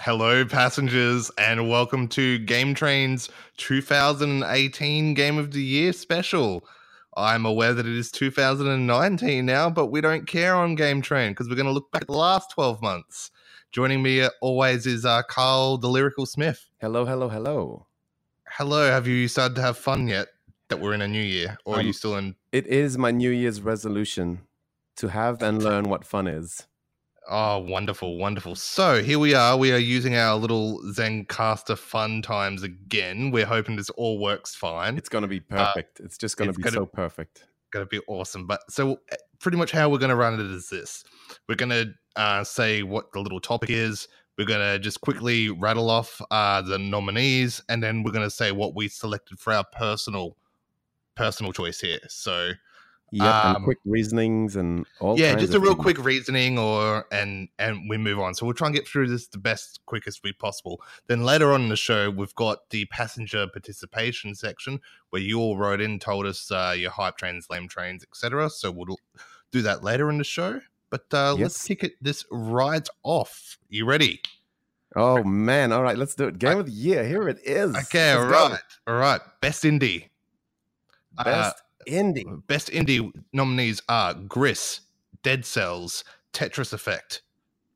Hello, passengers, and welcome to Game Train's 2018 Game of the Year special. I'm aware that it is 2019 now, but we don't care on Game Train because we're going to look back at the last 12 months. Joining me uh, always is uh, Carl, the Lyrical Smith. Hello, hello, hello. Hello, have you started to have fun yet that we're in a new year, or are you Um, still in? It is my New Year's resolution to have and learn what fun is. Oh, wonderful, wonderful. So here we are. We are using our little Zencastr fun times again. We're hoping this all works fine. It's going to be perfect. it's just going to Uh, be gonna- so perfect. going to be awesome. But so uh, pretty much how we're going to run it is this: we're going to uh, say what the little topic is. We're going to just quickly rattle off uh, the nominees, and then we're going to say what we selected for our personal personal choice here. So Yep, Um, and quick reasonings and all. yeah, just a real things. quick reasoning, or and and we move on. So we'll try and get through this the best, quickest way possible. Then later on in the show, we've got the passenger participation section where you all wrote in, told us uh, your hype trains, lame trains, etc. So we'll do that later in the show. But uh, let's Yes. kick it this right off. You ready? Oh man! All right, let's do it. Game of the year. Here it is. Okay, all Let's go. right, all right. Best indie. Uh, Best indie. Best indie nominees are Gris, Dead Cells, Tetris Effect,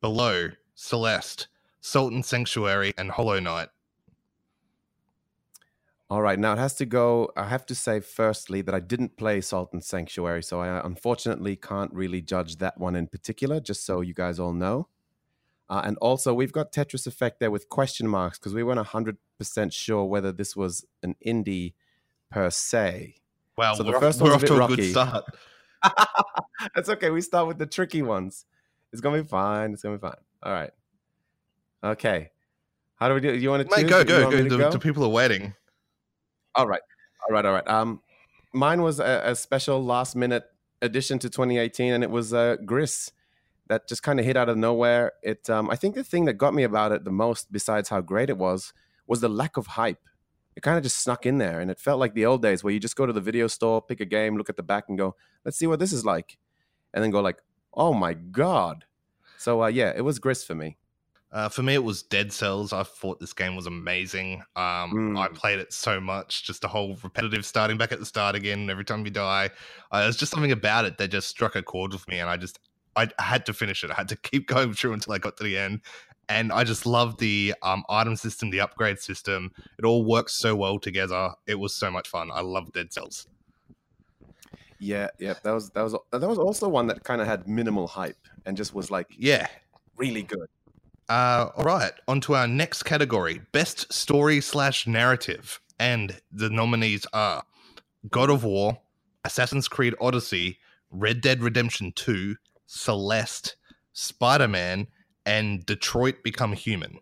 Below, Celeste, Salt and Sanctuary, and Hollow Knight. All right, now it has to go. I have to say, firstly, that I didn't play Salt and Sanctuary, so I unfortunately can't really judge that one in particular, just so you guys all know. Uh, and also, we've got Tetris Effect there with question marks because we weren't 100% sure whether this was an indie per se. Wow, So the first off, we're off a to bit a good start. That's okay. We start with the tricky ones. It's going to be fine. It's going to be fine. All right. Okay. How do we do it? You want to Mate, go, go, go. to The, the people are waiting. All right. All right. All right. Um, mine was a, a special last minute addition to 2018, and it was uh, Gris that just kind of hit out of nowhere. It, um, I think the thing that got me about it the most, besides how great it was, was the lack of hype. It kind of just snuck in there, and it felt like the old days where you just go to the video store, pick a game, look at the back, and go, "Let's see what this is like," and then go like, "Oh my god!" So uh, yeah, it was Gris for me. Uh, for me, it was Dead Cells. I thought this game was amazing. Um, I Mm. played it so much, just the whole repetitive starting back at the start again every time you die. Uh, there's just something about it that just struck a chord with me, and I just I had to finish it. I had to keep going through until I got to the end, and I just love the um, item system, the upgrade system. It all works so well together. It was so much fun. I love Dead Cells. Yeah, yeah, that was that was that was also one that kind of had minimal hype and just was like Yeah. really good. Uh, all right, on to our next category best story slash narrative. And the nominees are God of War, Assassin's Creed Odyssey, Red Dead Redemption 2, Celeste, Spider Man, and Detroit Become Human.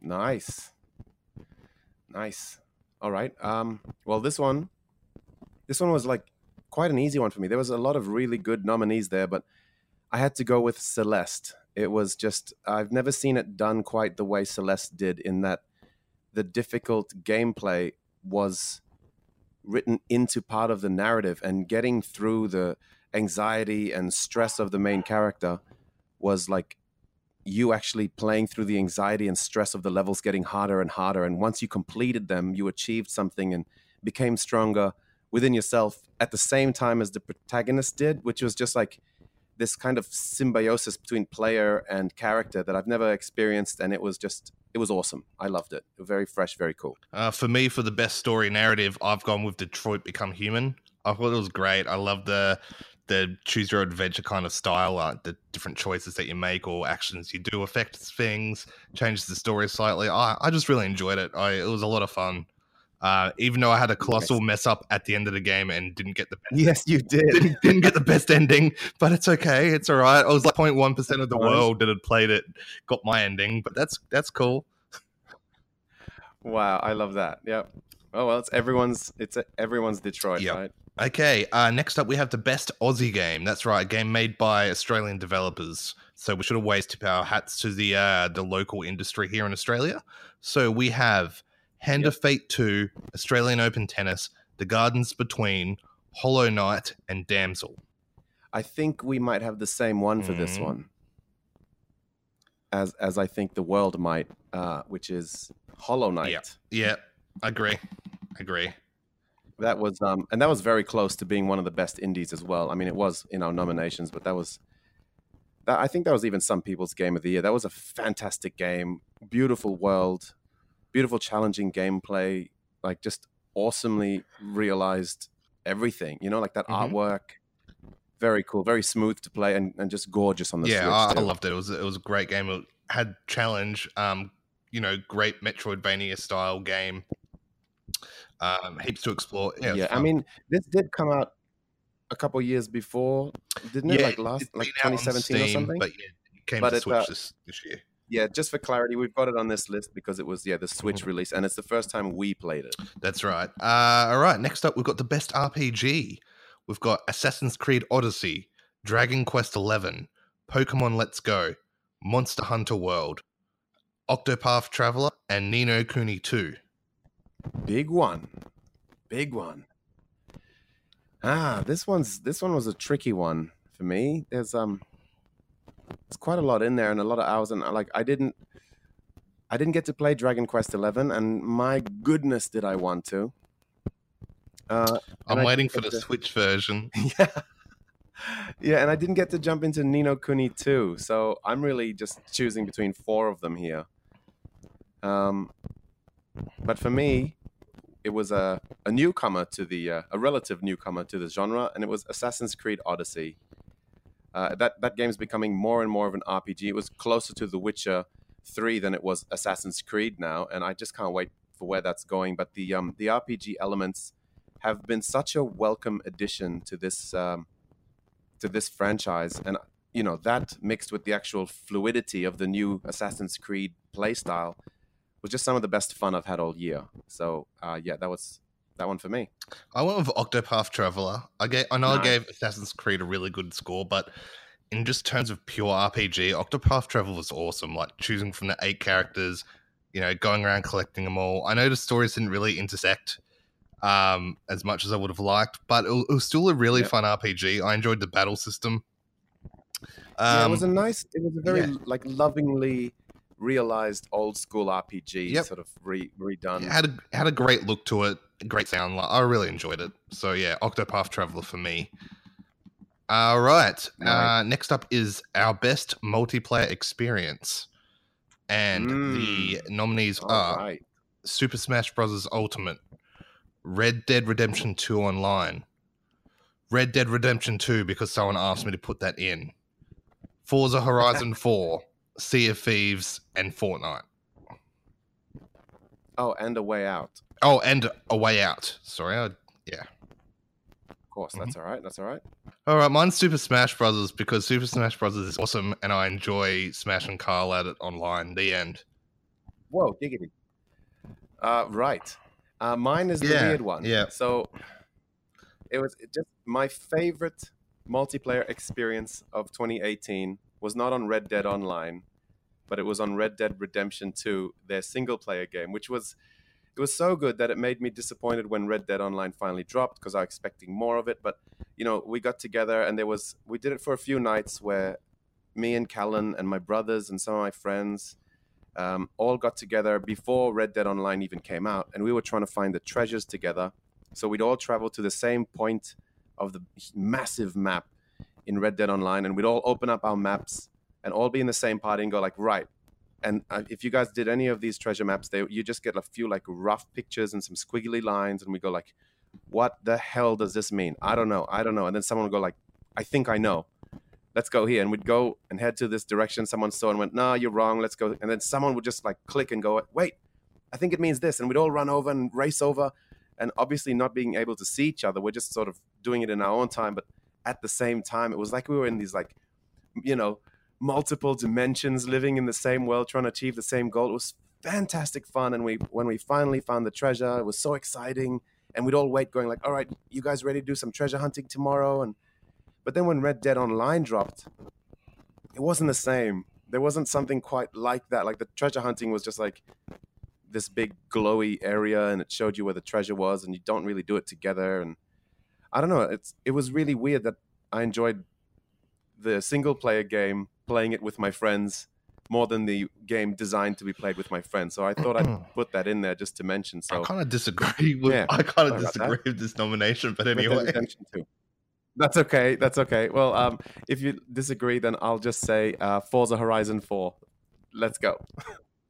Nice. Nice. All right. Um well this one this one was like quite an easy one for me. There was a lot of really good nominees there, but I had to go with Celeste. It was just I've never seen it done quite the way Celeste did in that the difficult gameplay was written into part of the narrative and getting through the anxiety and stress of the main character was like you actually playing through the anxiety and stress of the levels getting harder and harder and once you completed them you achieved something and became stronger within yourself at the same time as the protagonist did which was just like this kind of symbiosis between player and character that I've never experienced and it was just it was awesome. I loved it. Very fresh, very cool. Uh, for me, for the best story narrative, I've gone with Detroit Become Human. I thought it was great. I love the the choose your adventure kind of style, uh, the different choices that you make or actions you do affect things, changes the story slightly. I, I just really enjoyed it. I, it was a lot of fun. Uh, even though I had a colossal mess up at the end of the game and didn't get the best, Yes, you did. didn't, didn't get the best ending, but it's okay. It's all right. I was like 0.1 percent of the world that had played it got my ending, but that's that's cool. wow, I love that. Yep. Oh well, it's everyone's it's a, everyone's Detroit, Yep. right? Okay, uh, next up we have the best Aussie game. That's right, a game made by Australian developers. So we should always tip our hats to the uh, the local industry here in Australia. So we have Hand of Fate 2, Australian Open Tennis, The Gardens Between, Hollow Knight, and Damsel. I think we might have the same one for this Mhm. one. as as I think the world might, uh, which is Hollow Knight. Yeah. Yeah, agree, agree. That was um, and that was very close to being one of the best indies as well. I mean, it was in our nominations, but that was. That, I think that was even some people's game of the year. That was a fantastic game, beautiful world, beautiful, challenging gameplay, like just awesomely realized everything. You know, like that Mhm. artwork, very cool, very smooth to play, and, and just gorgeous on the yeah, I, Switch. I loved it. It was it was a great game. It had challenge. Um, you know, great Metroidvania style game. Um, heaps to explore. Yeah, yeah, I mean, this did come out a couple years before, didn't it? like last, like been out on 2017 or something. But yeah, it came But to it, Switch uh, this, this year. yeah, just for clarity, we've got it on this list because it was yeah the Switch Mm-hmm. release, and it's the first time we played it. That's right. Uh, all right. Next up, we've got the best RPG. We've got Assassin's Creed Odyssey, Dragon Quest Eleven, Pokemon Let's Go, Monster Hunter World, Octopath Traveler, and Ni no Kuni 2. Big one, big one. Ah, this one's this one was a tricky one for me. There's um, there's quite a lot in there and a lot of hours, and uh, like I didn't, I didn't get to play Dragon Quest Eleven, and my goodness, did I want to. Uh, I'm waiting for the the- Switch version. yeah. Yeah, and I didn't get to jump into Ni no Kuni 2, so I'm really just choosing between four of them here. Um, but for me, it was a, a newcomer to the uh, a relative newcomer to the genre, and it was Assassin's Creed Odyssey. Uh, that that game's becoming more and more of an RPG. It was closer to The Witcher Three than it was Assassin's Creed now, and I just can't wait for where that's going. But the um, the RPG elements have been such a welcome addition to this um, to this franchise, and you know that mixed with the actual fluidity of the new Assassin's Creed playstyle was just some of the best fun I've had all year. So uh, yeah, that was that one for me. I went with Octopath Traveler. I gave, I know I gave Assassin's Creed a really good score, but in just terms of pure RPG, Octopath Traveler was awesome. Like choosing from the eight characters, you know, going around collecting them all. I know the stories didn't really intersect um, as much as I would have liked, but it, was still a really Yep. fun RPG. I enjoyed the battle system. yeah, it Um, was a nice, it was a very yeah. like lovingly realized old school RPG, Yep. sort of re- redone. it had a had a great look to it, great sound. I really enjoyed it. So yeah, Octopath Traveler for me. All right. Right. Uh, next up is our best multiplayer experience, and the nominees All are right. Super Smash Bros. Ultimate, Red Dead Redemption Two Online, Red Dead Redemption Two because someone asked me to put that in, Forza Horizon Four, Sea of Thieves, and Fortnite. Oh, and a way out. Oh, and A Way Out. Sorry, I Of course, Mm-hmm. that's all right. That's all right. All right, mine's Super Smash Brothers because Super Smash Brothers is awesome, and I enjoy smashing Carl at it online. The end. Whoa, giggity. Uh, right. Uh, mine is the Yeah, weird one. yeah. So it was just my favorite multiplayer experience of 2018 was not on Red Dead Online, but it was on Red Dead Redemption 2, their single player game, which was it was so good that it made me disappointed when Red Dead Online finally dropped because I was expecting more of it. But you know, we got together and there was we did it for a few nights where me and Callan and my brothers and some of my friends um, all got together before Red Dead Online even came out, and we were trying to find the treasures together. So we'd all travel to the same point of the massive map in Red Dead Online, and we'd all open up our maps and all be in the same party and go like, right. And uh, if you guys did any of these treasure maps, they you just get a few like rough pictures and some squiggly lines, and we go like, what the hell does this mean? I don't know, I don't know. And then someone would go like, I think I know let's go here. And we'd go and head to this direction. Someone saw and went, no, you're wrong. Let's go. And then someone would just like click and go, wait, I think it means this. And we'd all run over and race over. And obviously, not being able to see each other, we're just sort of doing it in our own time. But at the same time, it was like we were in these like, you know, multiple dimensions, living in the same world, trying to achieve the same goal. It was fantastic fun. And we, when we finally found the treasure, it was so exciting. And we'd all wait, going like, all right, you guys ready to do some treasure hunting tomorrow? And but then when Red Dead Online dropped, it wasn't the same. There wasn't something quite like that. Like the treasure hunting was just like this big glowy area and it showed you where the treasure was and you don't really do it together and I don't know, it's it was really weird that I enjoyed the single player game playing it with my friends more than the game designed to be played with my friends. So I thought I'd put that in there just to mention. So I kind of disagree with. Yeah, I kind of disagree with this nomination, but anyway. That's okay. That's okay. Well, um, if you disagree, then I'll just say uh, Forza Horizon 4. Let's go.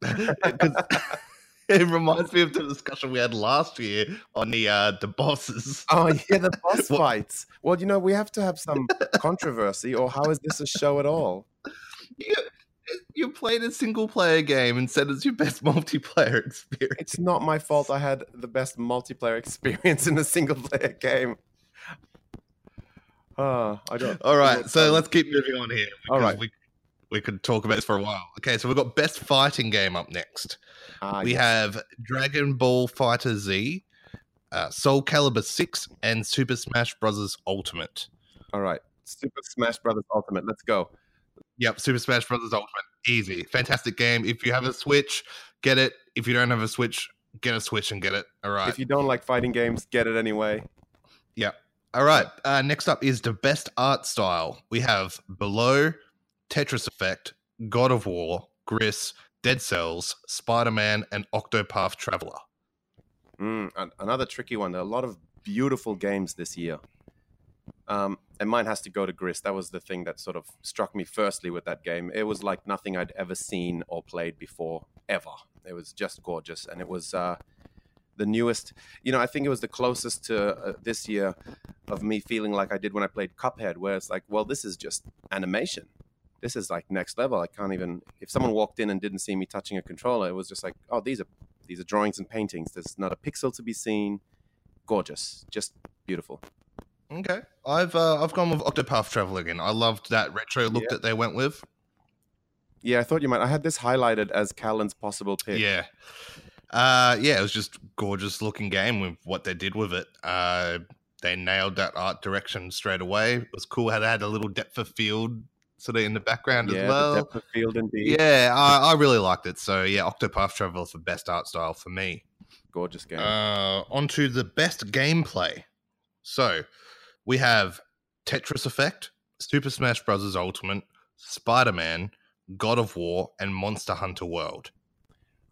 it reminds me of the discussion we had last year on the uh, the bosses. Oh yeah, the boss fights. Well, you know, we have to have some controversy, or how is this a show at all? You, you played a single player game and said it's your best multiplayer experience. It's not my fault. I had the best multiplayer experience in a single player game. Uh, I don't. All right, so let's keep moving on here. All right, we we could talk about this for a while. Okay, so we've got best fighting game up next. Ah, we yes. have Dragon Ball FighterZ, uh, Soul Calibur Six, and Super Smash Bros. Ultimate. All right, Super Smash Brothers Ultimate. Let's go. Yep, Super Smash Bros. Ultimate. Easy, fantastic game. If you have a Switch, get it. If you don't have a Switch, get a Switch and get it. All right. If you don't like fighting games, get it anyway. Yep. All right. Uh, next up is the best art style. We have Below, Tetris Effect, God of War, Gris, Dead Cells, Spider Man, and Octopath Traveler. Mm, another tricky one. There are a lot of beautiful games this year. Um, and mine has to go to Gris. That was the thing that sort of struck me firstly with that game. It was like nothing I'd ever seen or played before, ever. It was just gorgeous. And it was uh, the newest, you know, I think it was the closest to uh, this year of me feeling like I did when I played Cuphead, where it's like, well, this is just animation. This is like next level. I can't even, if someone walked in and didn't see me touching a controller, it was just like, oh, these are these are drawings and paintings. There's not a pixel to be seen. Gorgeous, just beautiful. Okay. I've uh, I've gone with Octopath Traveler again. I loved that retro look Yeah. that they went with. Yeah, I thought you might. I had this highlighted as Callan's possible pick. Yeah. Uh, yeah, it was just gorgeous looking game with what they did with it. Uh, they nailed that art direction straight away. It was cool how they had a little depth of field sort of in the background yeah, as well. the depth of field indeed. Yeah, I, I really liked it. So yeah, Octopath Traveler is the best art style for me. Gorgeous game. Uh, on to the best gameplay. So we have Tetris Effect, Super Smash Bros. Ultimate, Spider Man, God of War, and Monster Hunter World.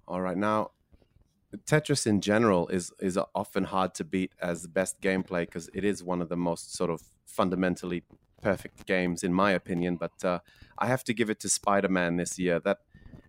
All right, now Tetris in general is is often hard to beat as the best gameplay because it is one of the most sort of fundamentally perfect games in my opinion. But uh, I have to give it to Spider Man this year. That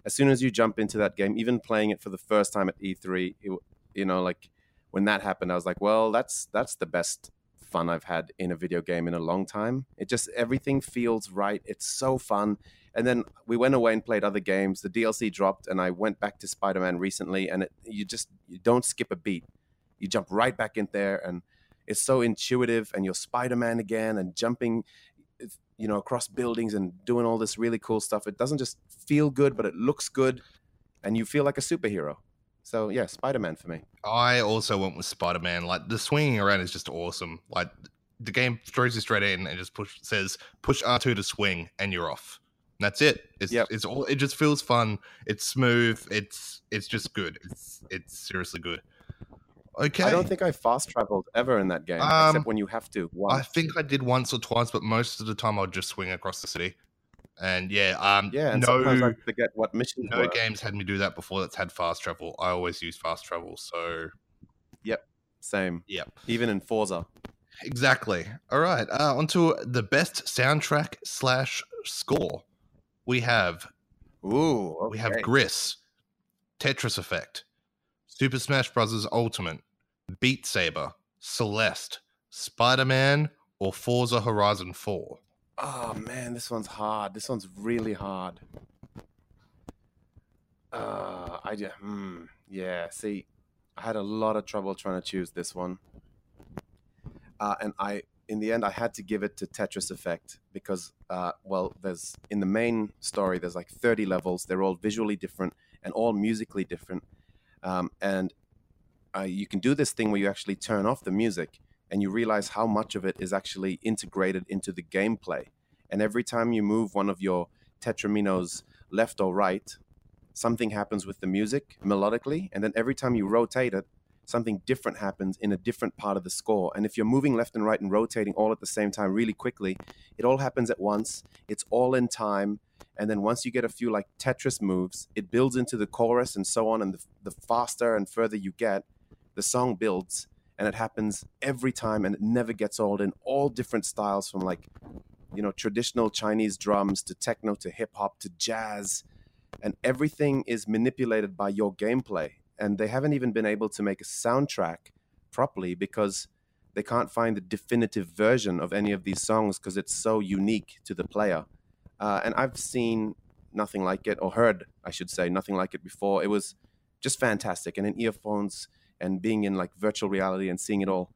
as soon as you jump into that game, even playing it for the first time at E3, it, you know, like when that happened, I was like, well, that's that's the best fun I've had in a video game in a long time. It just everything feels right. It's so fun. And then we went away and played other games. The DLC dropped, and I went back to Spider Man recently. And it, you just you don't skip a beat. You jump right back in there, and it's so intuitive. And you're Spider Man again, and jumping, eh, you know, across buildings and doing all this really cool stuff. It doesn't just feel good, but it looks good, and you feel like a superhero. So yeah, Spider Man for me. I also went with Spider Man. Like the swinging around is just awesome. Like the game throws you straight in and just push says push R two to swing and you're off. And that's it. It's Yep. it's all it just feels fun. It's smooth. It's it's just good. It's it's seriously good. Okay. I don't think I fast traveled ever in that game, Um, except when you have to. I think I did once or twice, but most of the time I'd just swing across the city. And yeah, um, yeah, and no, sometimes I forget what missions no were. games had me do that before. That's had fast travel. I always use fast travel. So yep, Same. Yep. Even in Forza. exactly. All right. Uh, on to the best soundtrack slash score. We have Ooh, we have okay. Gris, Tetris Effect, Super Smash Bros. Ultimate, Beat Saber, Celeste, Spider Man, or Forza Horizon Four. Oh man, this one's hard. This one's really hard. Uh, I just, hmm, yeah. See, I had a lot of trouble trying to choose this one, uh, and I, in the end, I had to give it to Tetris Effect because, uh, well, there's in the main story, there's like 30 levels. They're all visually different and all musically different, um, and uh, you can do this thing where you actually turn off the music and you realize how much of it is actually integrated into the gameplay. And every time you move one of your tetraminos left or right, something happens with the music melodically. And then every time you rotate it, something different happens in a different part of the score. And if you're moving left and right and rotating all at the same time really quickly, it all happens at once. It's all in time. And then once you get a few like Tetris moves, it builds into the chorus and so on. And the, the faster and further you get, the song builds. And it happens every time and it never gets old in all different styles from like, you know, traditional Chinese drums to techno to hip hop to jazz. And everything is manipulated by your gameplay and they haven't even been able to make a soundtrack properly because they can't find the definitive version of any of these songs because it's so unique to the player. Uh, and I've seen nothing like it, or heard, I should say, nothing like it before. It was just fantastic. And in earphones and being in like virtual reality and seeing it all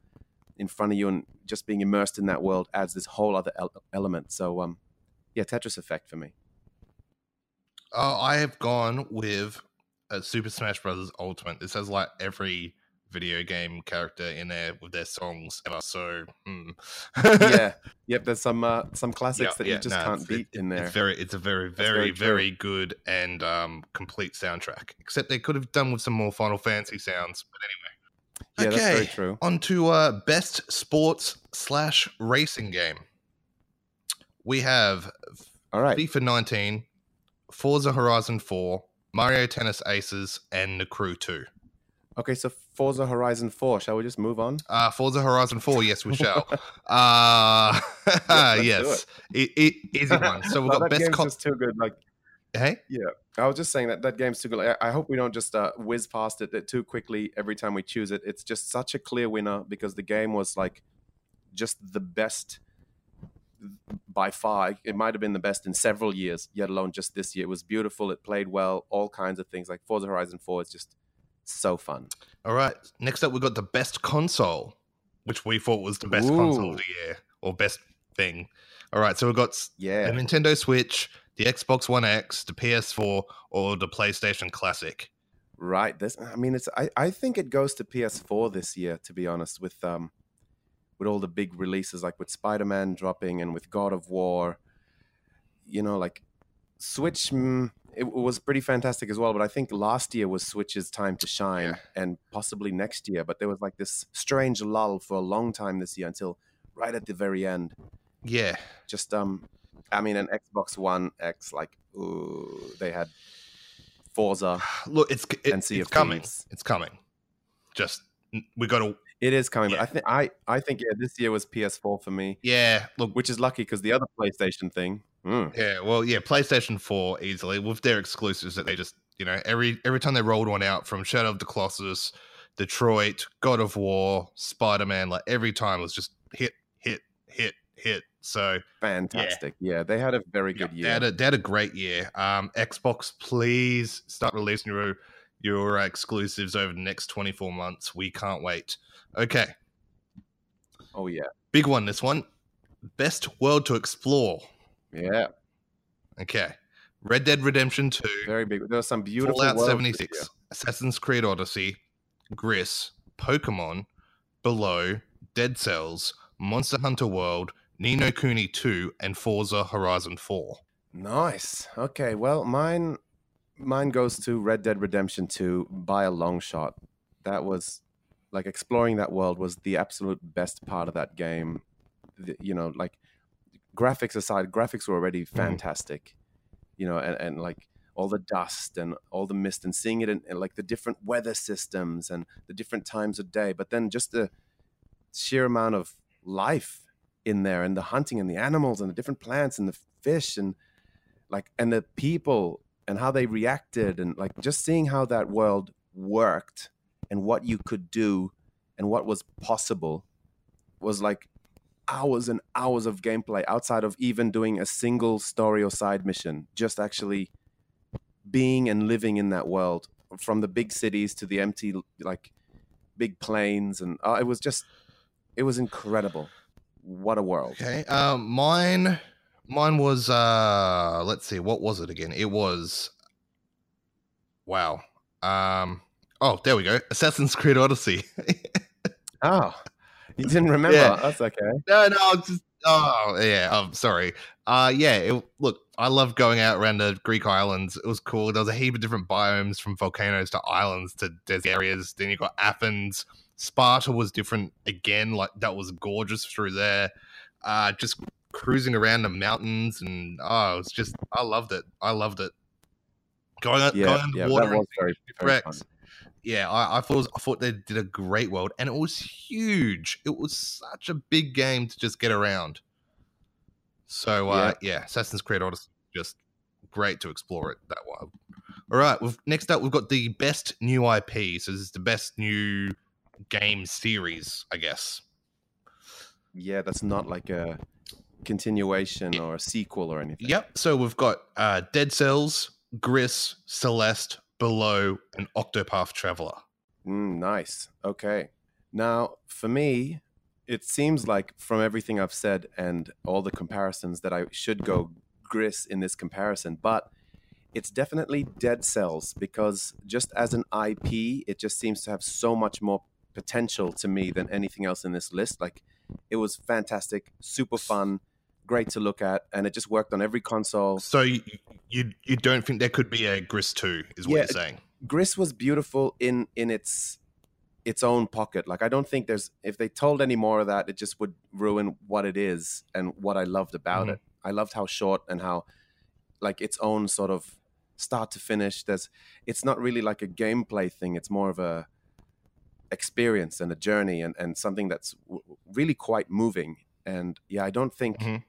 in front of you and just being immersed in that world adds this whole other el- element. So, um, yeah, Tetris Effect for me. Oh, I have gone with uh, Super Smash Brothers Ultimate. This has like every video game character in there with their songs ever. So hmm. yeah, yep. There's some uh, some classics that yeah, you just no, can't beat it- in there. It's very, it's a very, very very, very good and um, complete soundtrack. Except they could have done with some more Final Fantasy sounds. But anyway. yeah, anyway, that's very true. On to uh, best sports slash racing game. We have All right. FIFA 19, Forza Horizon 4, Mario Tennis Aces, and The Crew 2. Okay, so Forza Horizon 4. Shall we just move on? Uh, Forza Horizon 4, yes, we shall. Uh, yes, it. It, easy one. So we've got that best. game's Con- just too good. Like, hey, yeah, I was just saying that that game's too good. Like, I I hope we don't just uh, whiz past it too quickly every time we choose it. It's just such a clear winner because the game was like just the best by far. It might have been the best in several years, yet alone just this year. It was beautiful. It played well. All kinds of things. Like Forza Horizon 4 is just so fun. all right. Next up, we've got the best console, which we thought was the best console of the year or best thing. All right, so we've got Yeah. the Nintendo Switch, the Xbox One X, the PS4, or the PlayStation Classic. Right. This I mean it's I, I think it goes to PS4 this year, to be honest, with um with all the big releases like with Spider-Man dropping and with God of War. You know, like Switch mm, it was pretty fantastic as well, but I think last year was Switch's time to shine Yeah. and possibly next year. But there was like this strange lull for a long time this year until right at the very end. Yeah, Just um I mean an Xbox One X, like ooh, they had Forza look, it's it, it's coming. Thieves. It's coming. Just we got to. It is coming, Yeah. but I think I I think yeah, this year was PS4 for me, Yeah, look, which is lucky because the other PlayStation thing. mm, Yeah, well, yeah, PlayStation Four easily with their exclusives that they just you know every every time they rolled one out from Shadow of the Colossus, Detroit, God of War, Spider Man, like every time was just hit, hit, hit, hit. So fantastic. Yeah. they had a very yeah, good they year. had a they had a great year. Um, Xbox, please start releasing your your exclusives over the next twenty four months. We can't wait. Okay, oh yeah, big one. This one, best world to explore. yeah, Okay, Red Dead Redemption Two. very big. There were some beautiful Fallout worlds this 76, year. Assassin's Creed Odyssey, Gris, Pokemon, Below, Dead Cells, Monster Hunter World, Ni no Kuni 2, and Forza Horizon 4. Nice. Okay, well, mine mine goes to Red Dead Redemption 2 by a long shot. That was like exploring that world was the absolute best part of that game. The- you know, like graphics aside, graphics were already mm-hmm. fantastic. You know, and, and like all the dust and all the mist and seeing it in, in like the different weather systems and the different times of day, but then just the sheer amount of life in there and the hunting and the animals and the different plants and the fish and like and the people and how they reacted and like just seeing how that world worked and what you could do and what was possible was like hours and hours of gameplay outside of even doing a single story or side mission just actually being and living in that world from the big cities to the empty like big plains and uh, it was just it was incredible what a world Okay. Um, mine, mine was, uh, let's see, what was it again? It was, wow. Um, oh, there we go. Assassin's Creed Odyssey. oh you didn't remember Yeah. that's okay no, no, just Oh yeah, I'm sorry. Uh yeah, it, look, I love going out around the Greek islands. It was cool. There was a heap of different biomes from volcanoes to islands to desert areas. Then you got Athens. Sparta was different again. Like that was gorgeous through there. Uh just cruising around the mountains and oh, it was just I loved it. I loved it. Going, Yeah, going under yeah, the water and very, very. Yeah, I, I thought was- I thought they did a great world, and it was huge. It was such a big game to just get around. So uh, yeah, Assassin's Creed Odyssey just great to explore it that wild. All right, we've, next up we've got the best new IP. So this is the best new game series, I guess. Yeah, that's not like a continuation or a sequel or anything. Yep. So we've got uh, Dead Cells, Gris, Celeste, Below, and Octopath Traveler. Mm, nice. Okay. Now, for me, it seems like from everything I've said and all the comparisons that I should go Gris in this comparison, but it's definitely Dead Cells because just as an IP, it just seems to have so much more potential to me than anything else in this list. Like, it was fantastic, super fun, great to look at, and it just worked on every console. So you, you you don't think there could be a Gris two? Is what Yeah, you're saying? Gris was beautiful in in its its own pocket. Like I don't think there's if they told any more of that, it just would ruin what it is and what I loved about Mhm. it. I loved how short and how like its own sort of start to finish. There's it's not really like a gameplay thing. It's more of a experience and a journey and and something that's w- really quite moving. And yeah, I don't think Mhm.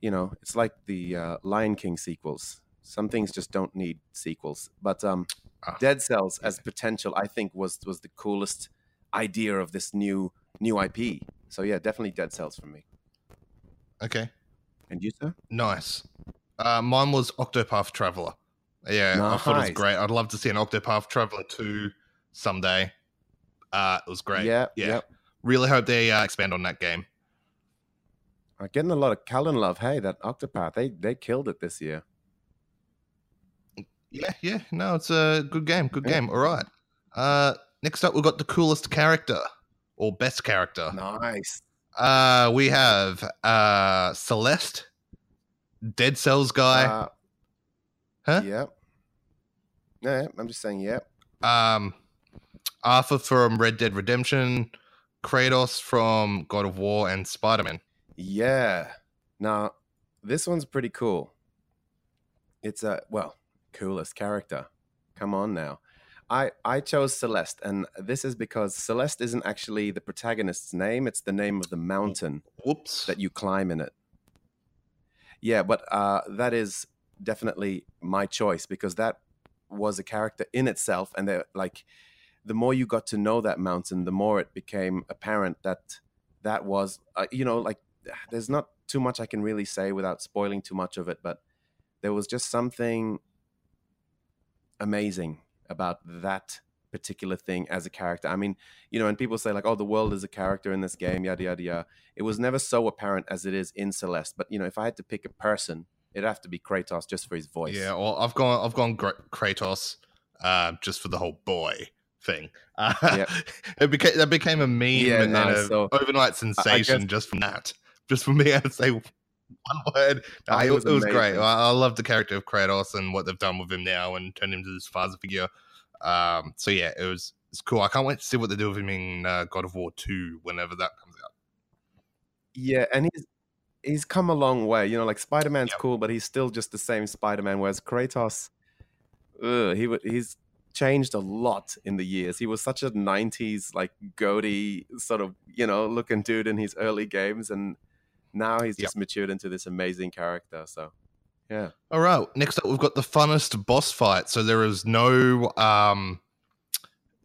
you know it's like the uh, Lion King sequels. Some things just don't need sequels. But um, Ah, Dead Cells as potential, I think was was the coolest idea of this new new IP. So yeah, definitely Dead Cells for me. Okay. And you, sir? Nice. Uh, mine was Octopath Traveler. Yeah, I thought it was great. I'd love to see an Octopath Traveler 2 someday. Uh, it was great. Yeah, yeah. yeah. Really hope they uh, expand on that game. Uh, getting a lot of Callan love. Hey, that Octopath, they they killed it this year. Yeah, yeah. No, it's a good game. Good Yeah. game. All right. Uh, next up, we've got the coolest character or best character. Nice. Uh, we have uh, Celeste, Dead Cells guy. Uh, Huh? Yep. Yeah, I'm just saying. Yep. um, Arthur from Red Dead Redemption, Kratos from God of War, and Spider Man. Yeah. Now, this one's pretty cool. It's a well, coolest character. Come on now. I I chose Celeste, and this is because Celeste isn't actually the protagonist's name; it's the name of the mountain Whoops. that you climb in it. Yeah, but uh, that is definitely my choice because that was a character in itself, and they're like, the more you got to know that mountain, the more it became apparent that that was, uh, you know, like there's not too much I can really say without spoiling too much of it, but there was just something amazing about that particular thing as a character. I mean, you know, and people say like, "Oh, the world is a character in this game," yada yada yada. It was never so apparent as it is in Celeste. But you know, if I had to pick a person, it'd have to be Kratos just for his voice. Yeah, well, I've gone. I've gone Kratos, uh, just for the whole boy thing. Uh, Yep. it became that became a meme Yeah, and nice. a So, overnight sensation guess- just from that. Just from being able to say one word. No, it, was, was it was great. I, I love the character of Kratos and what they've done with him now and turned him into this father figure. Um, so yeah, it was it's cool. I can't wait to see what they do with him in uh, God of War Two whenever that comes out. yeah, and he's he's come a long way. You know, like Spider Man's Yep. cool, but he's still just the same Spider Man. Whereas Kratos, ugh, he he's changed a lot in the years. He was such a '90s like goatee sort of you know looking dude in his early games, and now he's Yep. just matured into this amazing character. So, yeah. All right. Next up, we've got the funnest boss fight. So there is no, um,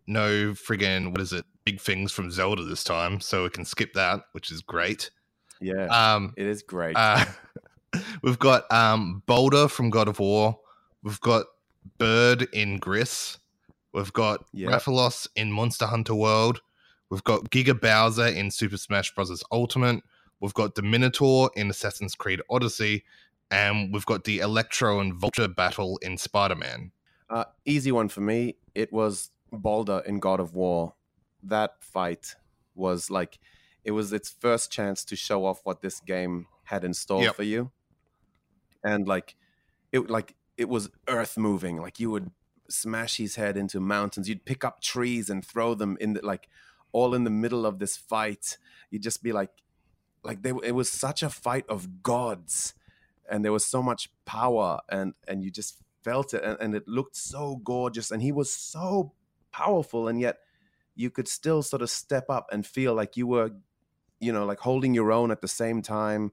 no friggin' what is it? Big things from Zelda this time, so we can skip that, which is great. Yeah, Um, it is great. uh, we've got um Baldur from God of War. We've got Bird in Gris. We've got. Rathalos in Monster Hunter World. We've got Giga Bowser in Super Smash Bros. Ultimate. We've got the Minotaur in Assassin's Creed Odyssey. And we've got the Electro and Vulture battle in Spider Man. Uh, easy one for me. It was Baldur in God of War. That fight was like it was its first chance to show off what this game had in store Yep. for you. And like it like it was earth moving. Like you would smash his head into mountains. You'd pick up trees and throw them in the like all in the middle of this fight. You'd just be like like they it was such a fight of gods and there was so much power and and you just felt it and, and it looked so gorgeous and he was so powerful and yet you could still sort of step up and feel like you were you know like holding your own at the same time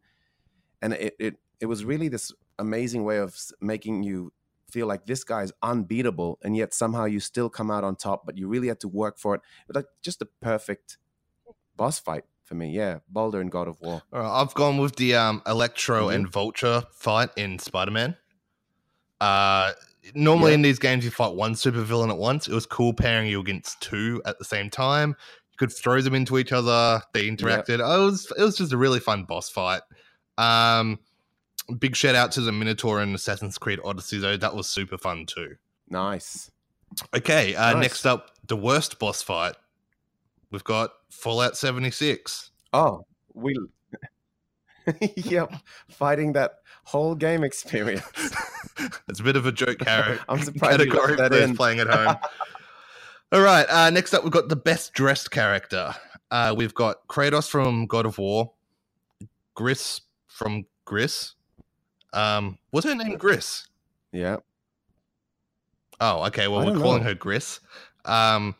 and it it, it was really this amazing way of making you feel like this guy's unbeatable and yet somehow you still come out on top but you really had to work for it but like just the perfect boss fight for me yeah Baldur and god of war right, I've gone with the um, Electro Mhm. and Vulture fight in Spider Man. Uh, normally Yeah. in these games, you fight one supervillain at once. It was cool pairing you against two at the same time. You could throw them into each other. They interacted. Oh, it was it was just a really fun boss fight. Um, big shout out to the Minotaur and Assassin's Creed Odyssey though. That was super fun too. nice Okay, uh, Nice. next up, the worst boss fight. We've got Fallout 76. Oh, we. yep, fighting that whole game experience. it's a bit of a joke Harry. I'm surprised category that in. playing at home. All right, uh, next up, we've got the best dressed character. Uh, we've got Kratos from God of War, Gris from Gris. Um, what's her name? Gris. Yeah, Oh, okay. Well, we're calling know. her Gris. Um,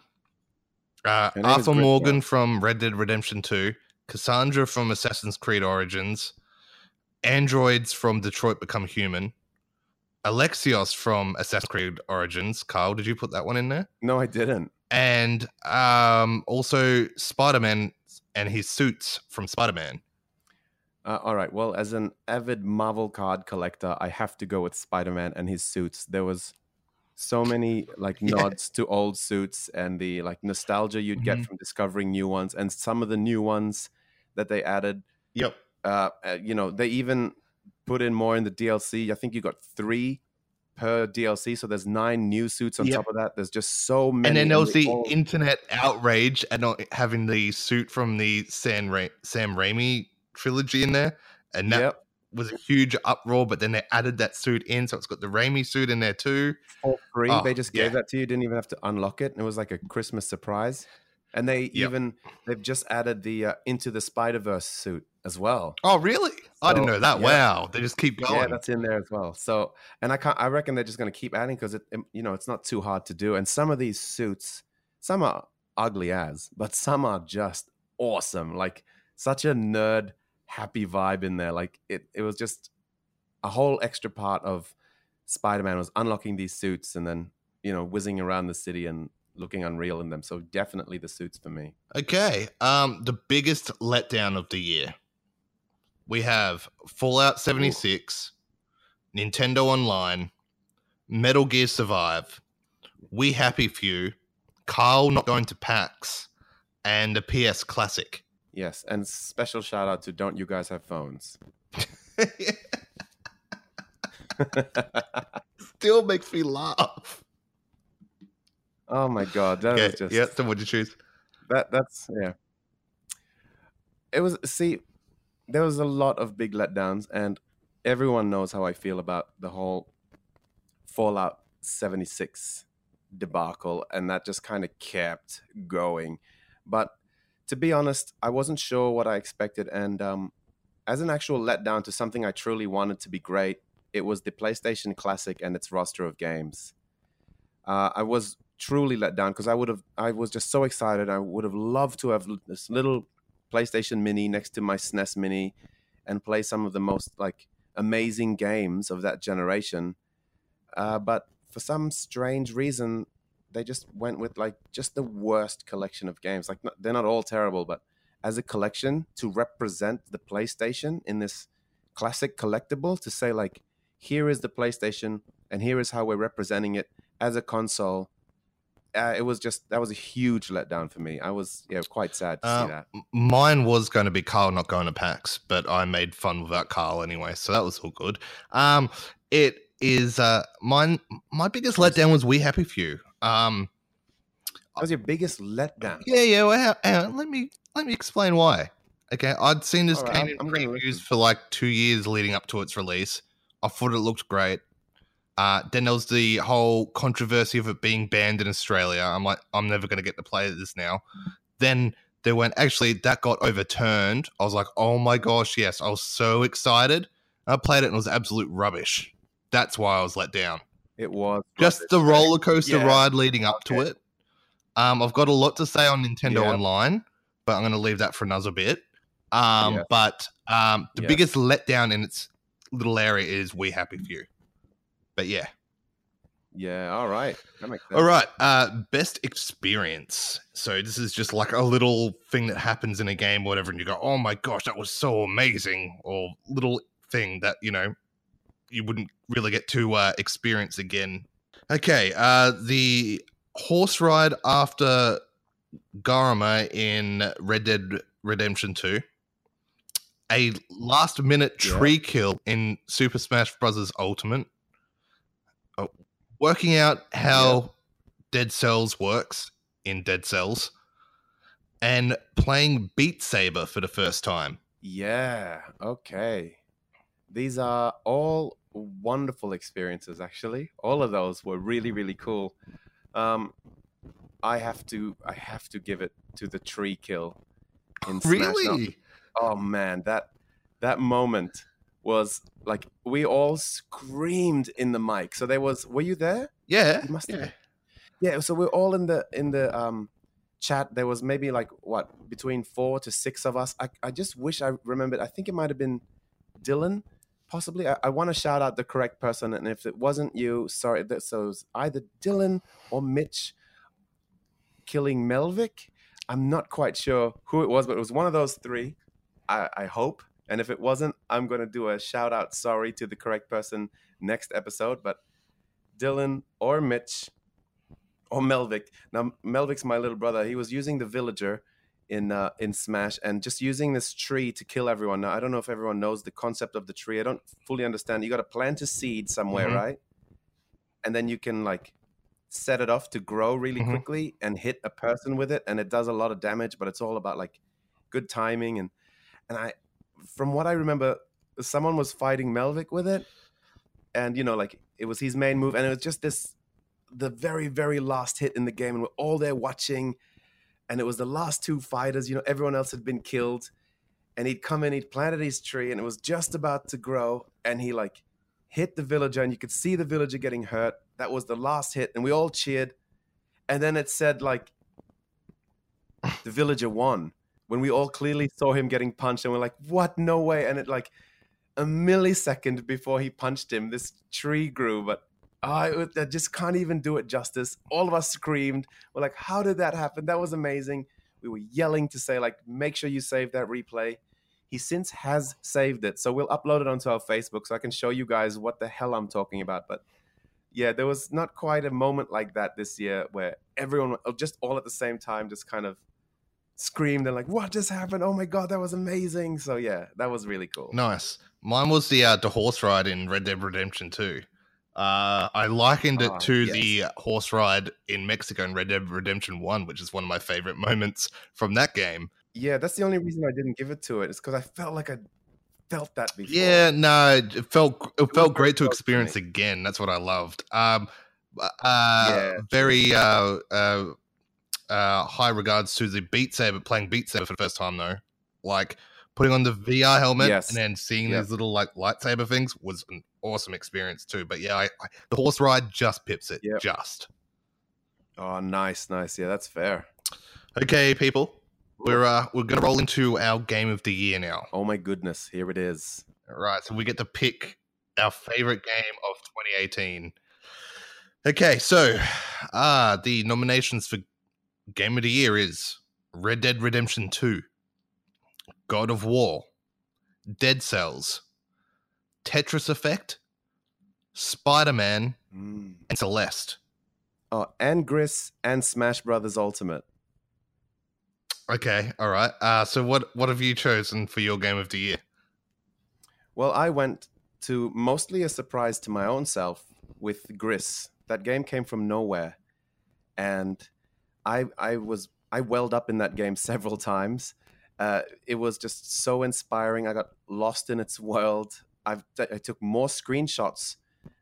uh, Her name is Arthur Gris, Morgan yeah. from Red Dead Redemption 2, Cassandra from Assassin's Creed Origins, androids from Detroit Become Human, Alexios from Assassin's Creed Origins. Carl, did you put that one in there? no, I didn't. And um, also Spider Man and his suits from Spider Man. Uh, all right. Well, as an avid Marvel card collector, I have to go with Spider-Man and his suits. There was so many like Yeah. nods to old suits and the like nostalgia you'd get Mhm. from discovering new ones, and some of the new ones that they added. Yep. Uh, uh, you know, they even put in more in the DLC. I think you got three per DLC, so there's nine new suits on Yep. top of that. There's just so many. And then there was the all- internet outrage at not having the suit from the Sam, Ra- Sam Raimi trilogy in there. And that Yep. was a huge uproar, but then they added that suit in. So it's got the Raimi suit in there too. for free. Oh, they just gave yeah. that to you. Didn't even have to unlock it. And it was like a Christmas surprise. And they Yep. even they've just added the uh, Into the Spider Verse suit as well. Oh, really? I didn't know that. yeah. Wow. They just keep going. Yeah, that's in there as well. So, and I can't. I reckon they're just going to keep adding because it- you know, it's not too hard to do. And some of these suits, some are ugly as, but some are just awesome. Like such a nerd, happy vibe in there. Like it, it was just a whole extra part of Spider-Man was unlocking these suits and then you know whizzing around the city and looking unreal in them. So definitely the suits for me. Okay. Um, the biggest letdown of the year. We have Fallout 76, Nintendo Online, Metal Gear Survive, We Happy Few, Carl not going to PAX, and the PS Classic. Yes, and special shout out to Don't You Guys Have Phones? Still makes me laugh. oh my god, that Okay, was just yeah, so what'd you choose? that that's yeah it was see there was a lot of big letdowns and everyone knows how i feel about the whole fallout 76 debacle and that just kind of kept going but to be honest i wasn't sure what i expected and um, as an actual letdown to something i truly wanted to be great it was the playstation classic and its roster of games uh, i was truly let down because I would have I was just so excited. I would have loved to have this little PlayStation Mini next to my SNES Mini and play some of the most like amazing games of that generation. Uh, but for some strange reason, they just went with like just the worst collection of games. Like not, they're not all terrible, but as a collection to represent the PlayStation in this classic collectible to say like here is the PlayStation and here is how we're representing it as a console uh, it was just that was a huge letdown for me. I was yeah quite sad to Uh, see that. Mine was going to be Carl not going to PAX, but I made fun without Carl anyway, so that was all good. Um, it is uh mine. My biggest letdown was We Happy Few. Um, That was your biggest letdown. yeah, yeah. Well, on, let me let me explain why. Okay, I'd seen this All game I'm- in I'm previews for like two years leading up to its release. I thought it looked great. Uh, then there was the whole controversy of it being banned in Australia. I'm like, I'm never going to get to play this now. Then they went, actually, that got overturned. I was like, oh my gosh, yes. I was so excited. I played it and it was absolute rubbish. That's why I was let down. It was Just the roller coaster Yeah. ride leading up to Okay. it. Um, I've got a lot to say on Nintendo Yeah. Online, but I'm going to leave that for another bit. Um, Yeah. But um, the Yeah. biggest letdown in its little area is We Happy Few. But yeah. Yeah, all right. That makes sense. All right. Uh, best experience. So this is just like a little thing that happens in a game, whatever, and you go, "Oh my gosh, that was so amazing!" Or little thing that you know you wouldn't really get to uh, experience again. Okay. Uh, the horse ride after Guarma in Red Dead Redemption Two. A last minute Yeah. tree kill in Super Smash Bros. Ultimate. Oh, working out how Dead Cells works in Dead Cells, and playing Beat Saber for the first time. Yeah. Okay. These are all wonderful experiences. Actually, all of those were really, really cool. Um, I have to, I have to give it to the tree kill in Smash. Really? oh man, that that moment was like we all screamed in the mic. So there was. Were you there? Yeah. You must have yeah. been. Yeah, so we're all in the in the um chat. There was maybe like what between four to six of us. I, I just wish I remembered. I think it might have been Dylan, possibly. I, I want to shout out the correct person, and if it wasn't you, sorry. That so it either Dylan or Mitch killing Melvick. I'm not quite sure who it was, but it was one of those three. I, I hope. And if it wasn't, I'm gonna do a shout out sorry to the correct person next episode. But Dylan or Mitch or Melvick. Now Melvick's my little brother. He was using the villager in uh, in Smash and just using this tree to kill everyone. Now I don't know if everyone knows the concept of the tree. I don't fully understand. You got to plant a seed somewhere, Mhm. right? And then you can like set it off to grow really Mhm. quickly and hit a person with it, and it does a lot of damage. But it's all about like good timing and and I, from what I remember, someone was fighting Melvick with it, and you know like it was his main move, and it was just this the very very last hit in the game, and we're all there watching, and it was the last two fighters. You know, everyone else had been killed, and he'd come in, he'd planted his tree, and it was just about to grow, and he like hit the villager, and you could see the villager getting hurt. That was the last hit, and we all cheered, and then it said like the villager won when we all clearly saw him getting punched, and we're like, "What? No way!" And it like a millisecond before he punched him, this tree grew, but I, I just can't even do it justice. All of us screamed. We're like, how did that happen? That was amazing. We were yelling to say, like, make sure you save that replay. He since has saved it. So we'll upload it onto our Facebook so I can show you guys what the hell I'm talking about. But yeah, there was not quite a moment like that this year where everyone uh, just all at the same time just kind of screamed and like, what just happened? Oh my God, that was amazing. So yeah, that was really cool. Nice. Mine was the uh, the horse ride in Red Dead Redemption 2. Uh, I likened it Ah, to yes. the horse ride in Mexico in Red Dead Redemption 1, which is one of my favorite moments from that game. Yeah, that's the only reason I didn't give it to it. It's because I felt like I felt that before. Yeah, no, it felt it felt great to experience me. again. That's what I loved. Um, uh, Yeah. very uh, uh, uh, high regards to the Beat Saber playing Beat Saber for the first time though. Like putting on the VR helmet Yes. and then seeing Yep. these little like lightsaber things was an awesome experience too. But yeah, I, I, the horse ride just pips it. Yep. Just Oh, nice, nice. Yeah, that's fair. okay, people. We're uh, we're gonna roll into our game of the year now. Oh my goodness, here it is. All right, so we get to pick our favorite game of 2018. Okay, so uh the nominations for game of the year is Red Dead Redemption 2, God of War, Dead Cells, Tetris Effect, Spider-Man, Mm. and Celeste. Oh, and Gris and Smash Brothers Ultimate. Okay, all right. Uh so what what have you chosen for your game of the year? Well, I went to mostly a surprise to my own self with Gris. That game came from nowhere, and I I was I welled up in that game several times, Uh, it was just so inspiring. I got lost in its world. I've I took more screenshots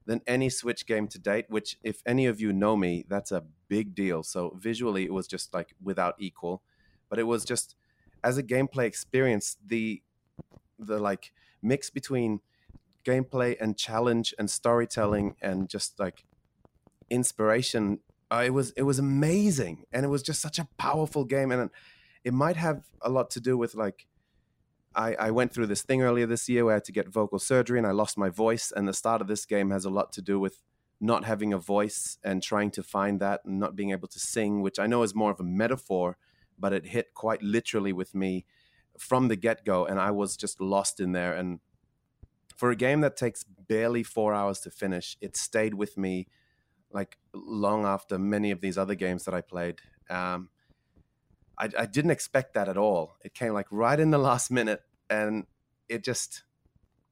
than any Switch game to date. Which, if any of you know me, that's a big deal. So visually, it was just like without equal. But it was just as a gameplay experience, the the like mix between gameplay and challenge and storytelling and just like inspiration uh, it was it was amazing and it was just such a powerful game and it might have a lot to do with like I, I went through this thing earlier this year where I had to get vocal surgery and I lost my voice and the start of this game has a lot to do with not having a voice and trying to find that and not being able to sing which I know is more of a metaphor but it hit quite literally with me from the get-go and I was just lost in there and for a game that takes barely 4 hours to finish it stayed with me like long after many of these other games that I played. Um, I, I didn't expect that at all. It came like right in the last minute, and it just,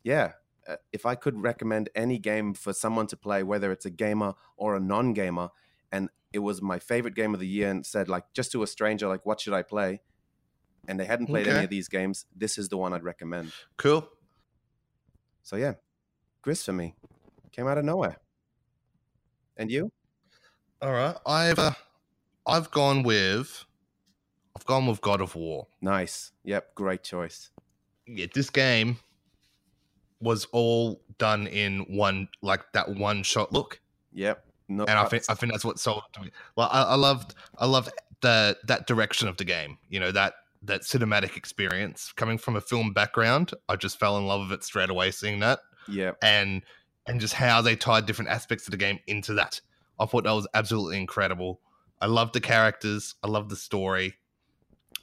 yeah. Uh, if I could recommend any game for someone to play, whether it's a gamer or a non-gamer, and it was my favorite game of the year, and said like just to a stranger, like what should I play? And they hadn't played okay. any of these games. This is the one I'd recommend. Cool. So yeah, Gris for me came out of nowhere. And you? All right, I've uh, I've gone with I've gone with God of War. Nice. Yep, great choice. Yeah, this game was all done in one like that one shot look. Yep. No and I think I think that's what sold to me. Well, I, I loved I loved the that direction of the game. You know that that cinematic experience coming from a film background. I just fell in love with it straight away seeing that. Yeah. And and just how they tied different aspects of the game into that. I thought that was absolutely incredible. I loved the characters. I loved the story.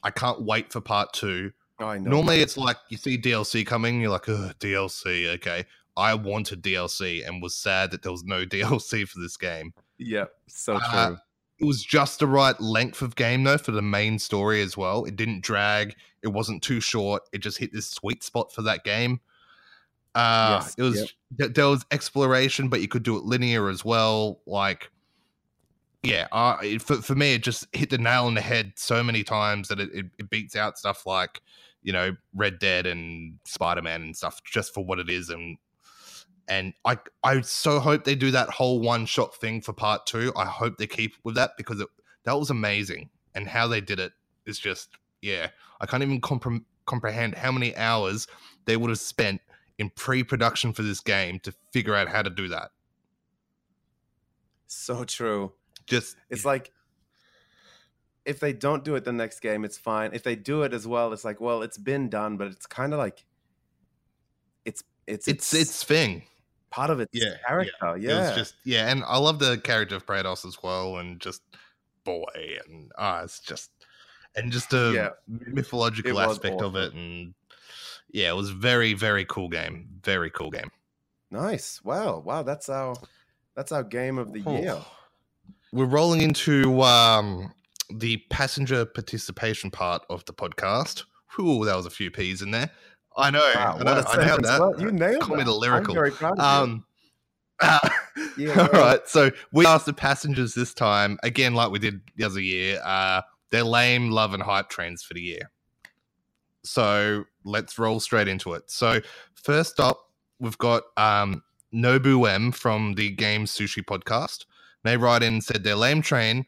I can't wait for part two. I know. Normally, it's like you see DLC coming, you're like, oh, DLC, okay. I wanted DLC and was sad that there was no DLC for this game. Yeah, so uh, true. Uh, it was just the right length of game though for the main story as well. It didn't drag. It wasn't too short. It just hit this sweet spot for that game. Uh, yes, it was yep. there was exploration, but you could do it linear as well. Like, yeah, it, for for me, it just hit the nail on the head so many times that it, it, it beats out stuff like you know Red Dead and Spider Man and stuff just for what it is. And and I I so hope they do that whole one shot thing for part two. I hope they keep with that because it, that was amazing, and how they did it is just yeah. I can't even compre- comprehend how many hours they would have spent in pre-production for this game to figure out how to do that. So true. Just it's like if they don't do it the next game, it's fine. If they do it as well, it's like, well, it's been done, but it's kind of like it's it's it's it's, thing. Part of its yeah, character, yeah. yeah. It just yeah, and I love the character of Kratos as well, and just boy, and ah, uh, it's just and just a yeah. mythological aspect awesome. of it, and yeah, it was very very cool game. Very cool game. Nice. Wow. Wow. That's our that's our game of the oh. year. We're rolling into um, the passenger participation part of the podcast. Whew, that was a few P's in there. I know. Wow, I, know I nailed that. Well, you nailed Call that. me the lyrical. I'm very proud of um, uh, yeah, all right. So we asked the passengers this time again, like we did the other year. Uh, their lame love and hype trends for the year. So let's roll straight into it. So first up, we've got um, Nobu M from the Game Sushi podcast. They write in and said their lame train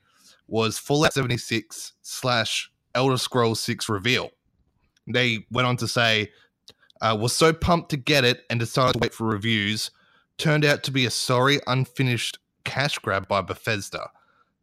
was Fallout 76 slash Elder Scrolls 6 reveal. They went on to say, uh, was so pumped to get it and decided to wait for reviews. Turned out to be a sorry, unfinished cash grab by Bethesda.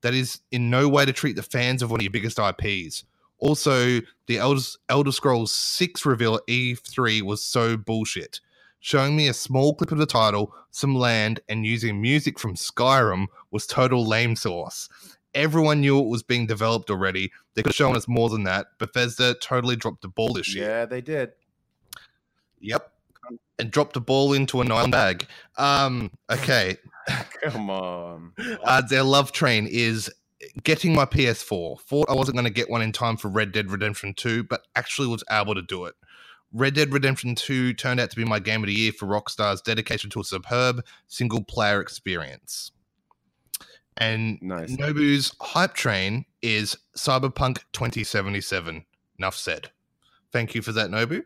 That is in no way to treat the fans of one of your biggest IPs. Also, the Elder, Elder Scrolls 6 reveal at E3 was so bullshit. Showing me a small clip of the title, some land, and using music from Skyrim was total lame sauce. Everyone knew it was being developed already. They could have shown us more than that. Bethesda totally dropped the ball this year. Yeah, they did. Yep. And dropped the ball into a nylon bag. Um, okay. Come on. Uh, their love train is getting my PS4. Thought I wasn't going to get one in time for Red Dead Redemption 2, but actually was able to do it. Red Dead Redemption 2 turned out to be my game of the year for Rockstar's dedication to a superb single player experience. And nice. Nobu's hype train is Cyberpunk 2077. Enough said. Thank you for that, Nobu.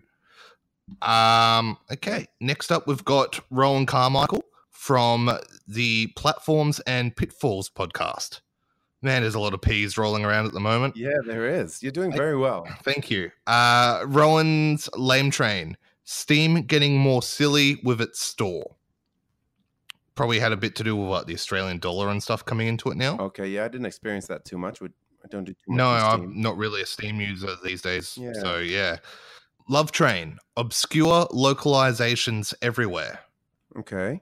Um, okay, next up we've got Rowan Carmichael from the Platforms and Pitfalls podcast. Man, there's a lot of peas rolling around at the moment. Yeah, there is. You're doing very well. Thank you. Uh, Rowan's Lame Train. Steam getting more silly with its store. Probably had a bit to do with what the Australian dollar and stuff coming into it now. Okay, yeah, I didn't experience that too much. Would I don't do too much. no, I'm not really a Steam user these days. Yeah. So yeah. Love Train. Obscure localizations everywhere. Okay.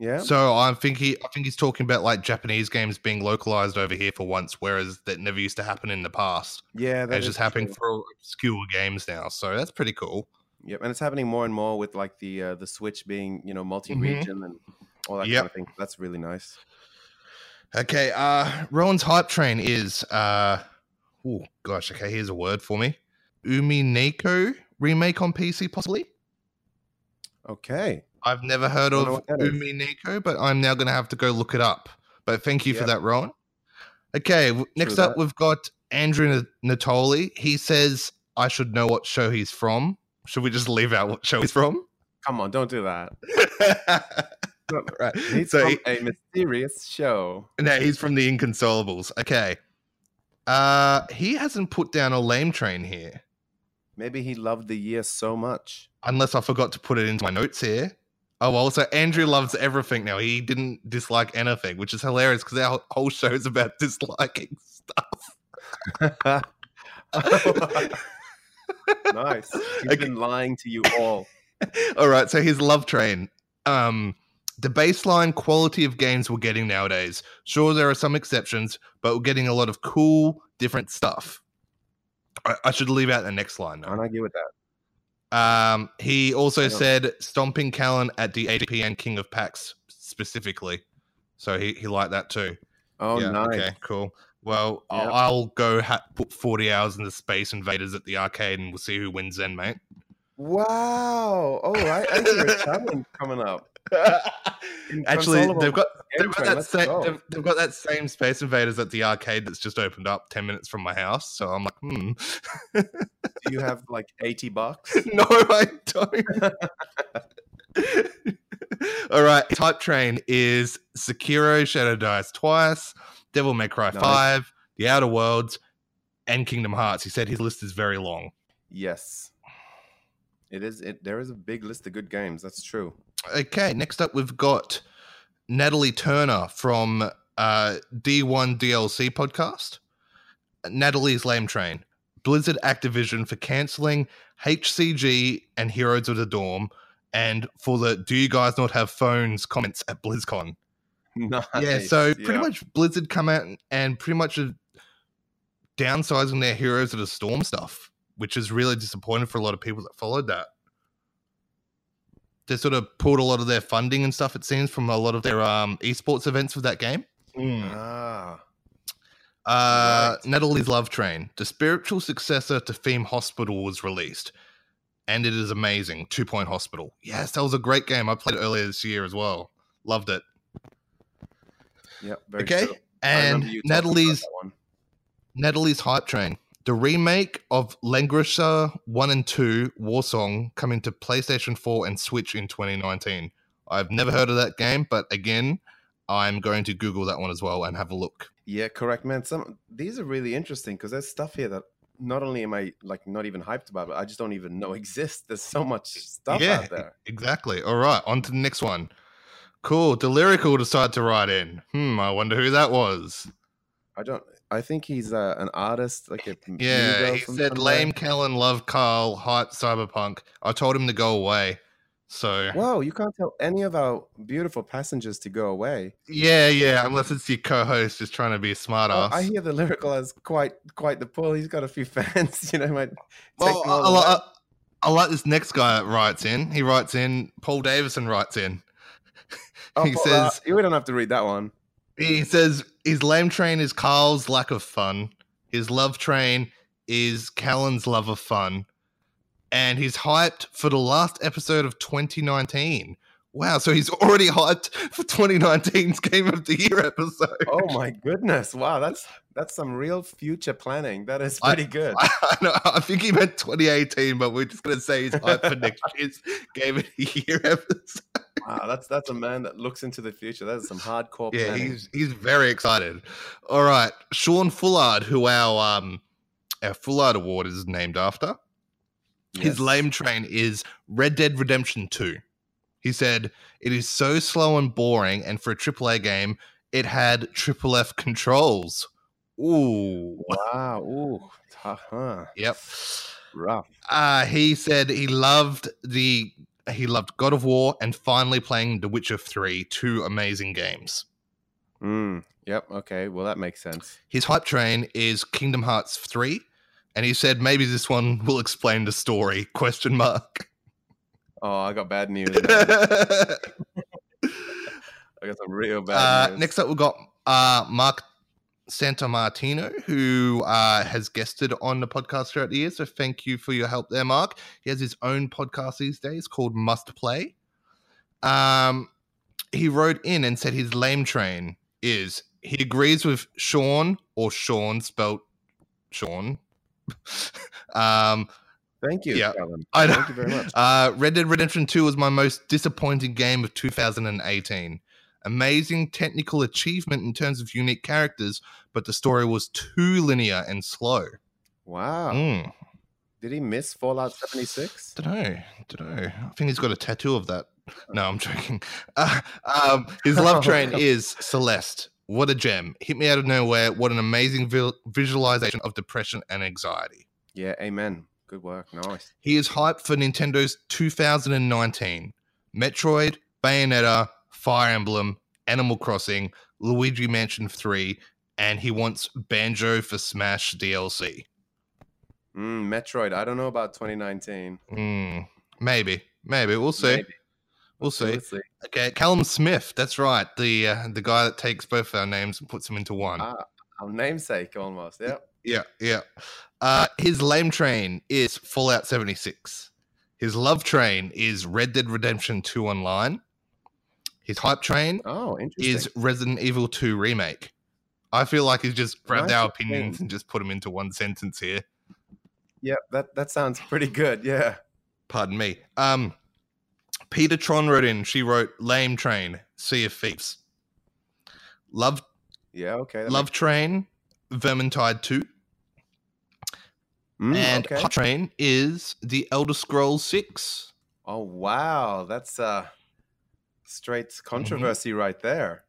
Yeah. So I think he, I think he's talking about like Japanese games being localized over here for once, whereas that never used to happen in the past. yeah, that It's just happening for obscure games now. So that's pretty cool. Yep, and it's happening more and more with like the uh, the Switch being you know multi-region and all that Mm-hmm. Yep. kind of thing. That's really nice. Okay, uh Rowan's hype train is uh oh gosh, okay, here's a word for me. Umineko remake on PC possibly. Okay. I've never heard of Umineko, but I'm now going to have to go look it up. But thank you for that, Rowan. Okay, next up that. we've got Andrew Natoli. He says I should know what show he's from. Should we just leave out what show he's from? Come on, don't do that. right. He's so from he- a mysterious show. No, he's from the Inconsolables. Okay. Uh he hasn't put down a lame train here. Maybe he loved the year so much. Unless I forgot to put it into my notes here. Oh well, so Andrew loves everything now. He didn't dislike anything, which is hilarious because our whole show is about disliking stuff. nice. He's Okay. been lying to you all. All right, so his love train. Um, the baseline quality of games we're getting nowadays. Sure, there are some exceptions, but we're getting a lot of cool, different stuff. I, I should leave out the next line. Can't argue with that. Um, he also said stomping Callan at the ADP and King of Packs specifically. So he, he liked that too. Oh, yeah, nice. Okay, cool. Well, I'll, I'll go ha- put 40 hours into Space Invaders at the arcade and we'll see who wins then, mate. Wow. Oh, I, I see a challenge coming up. Actually, they've got they've got that same go. they've, they've got that same Space Invaders at the arcade that's just opened up ten minutes from my house. So I'm like, hmm. Do you have like 80 bucks? no, I don't. All right, Type Train is Sekiro, Shadows Die Twice, Devil May Cry Nice. five, The Outer Worlds, and Kingdom Hearts. He said his list is very long. Yes. It is it there is a big list of good games. That's true. Okay, next up we've got Natalie Turner from uh, D1 DLC podcast. Natalie's Lame Train. Blizzard Activision for canceling HCG and Heroes of the Dorm, and for the Do you guys not have phones comments at BlizzCon. Nice. Yeah, so pretty yeah. much Blizzard come out and pretty much downsizing their Heroes of the Storm stuff, which is really disappointing for a lot of people that followed that. They sort of pulled a lot of their funding and stuff, it seems, from a lot of their um, esports events with that game. Ah. Uh, Right. Natalie's Love Train, the spiritual successor to Theme Hospital, was released, and it is amazing. Two Point Hospital. Yes, that was a great game. I played it earlier this year as well. Loved it. Yep, very okay. And you talking about Natalie's. Natalie's Hype Train. The remake of Langrisser 1 and 2 Warsong coming to PlayStation 4 and Switch in 2019. I've never heard of that game, but again, I'm going to Google that one as well and have a look. Yeah, correct, man. Some these are really interesting because there's stuff here that not only am I like not even hyped about, but I just don't even know exists. There's so much stuff Yeah. out there. Exactly. All right, on to the next one. Cool. Delirical decided to write in. Hmm, I wonder who that was. I don't. I think he's uh, an artist, like a Yeah, he said lame Kellen, love Carl, hype cyberpunk. I told him to go away. So Whoa, you can't tell any of our beautiful passengers to go away. yeah, yeah, unless it's your co-host just trying to be a smart Oh, ass. I hear the lyrical has quite quite the pull. He's got a few fans, you know. Might Well, I, I. I, I like this next guy that writes in. He writes in. Paul Davison writes in. Oh, he Paul, uh, says we don't have to read that one. he says his lame train is Carl's lack of fun. His love train is Callan's love of fun, and he's hyped for the last episode of 2019. Wow, so he's already hyped for 2019's Game of the Year episode. Oh my goodness! Wow, that's that's some real future planning. That is pretty good. I, know, I think he meant 2018, but we're just gonna say he's hyped for next year's Game of the Year episode. Wow, that's that's a man that looks into the future. That is some hardcore. Yeah, planning. he's he's very excited. All right, Sean Fullard, who our um our Fullard Award is named after. His lame train is Red Dead Redemption 2. He said, It is so slow and boring, and for a AAA game, it had triple F controls. Ooh. Wow. Ooh. Tough, huh? Yep. Rough. Uh, he said he loved the he loved God of War and finally playing The Witcher 3, two amazing games. Mm. Yep. Okay. Well, that makes sense. His hype train is Kingdom Hearts 3, and he said maybe this one will explain the story. Question mark. Oh, I got bad news. uh, I got some real bad news. next up, we've got uh, Mark Santamartino, who uh, has guested on the podcast throughout the year. So thank you for your help there, Mark. He has his own podcast these days called Must Play. Um, he wrote in and said his lame train is he agrees with Sean or Sean spelt Sean. um, Thank you, yeah. Calvin. I know. Thank you very much. Uh, Red Dead Redemption 2 was my most disappointing game of 2018. Amazing technical achievement in terms of unique characters, but the story was too linear and slow. Wow. Mm, Did he miss Fallout 76? don't know. Don't know. I think he's got a tattoo of that. No, I'm joking. Uh, um, his love train is Celeste. What a gem. Hit me out of nowhere. What an amazing vi- visualization of depression and anxiety. Yeah. Amen. Good work. Nice. He is hyped for Nintendo's 2019 Metroid, Bayonetta, Fire Emblem, Animal Crossing, Luigi Mansion 3, and he wants Banjo for Smash DLC. Mm, Metroid. I don't know about 2019. Hmm, maybe, maybe we'll see. Maybe. We'll see. Let's see. Okay, Callum Smith. That's right. The uh, the guy that takes both our names and puts them into one. Ah, our namesake almost. Yeah. Yeah, yeah. Uh, his lame train is Fallout 76. His love train is Red Dead Redemption 2 Online. His hype train Oh, interesting. is Resident Evil 2 Remake. I feel like he's just grabbed Nice our opinions and just put them into one sentence here. yeah, that that sounds pretty good. Yeah. Pardon me. Um, Peter Tron wrote in. She wrote Lame Train, Sea of Thieves. Love Yeah. Okay. Love Train, Vermintide 2. Mm, and okay. Hype Train is The Elder Scrolls 6. Oh wow, that's uh straight controversy right there.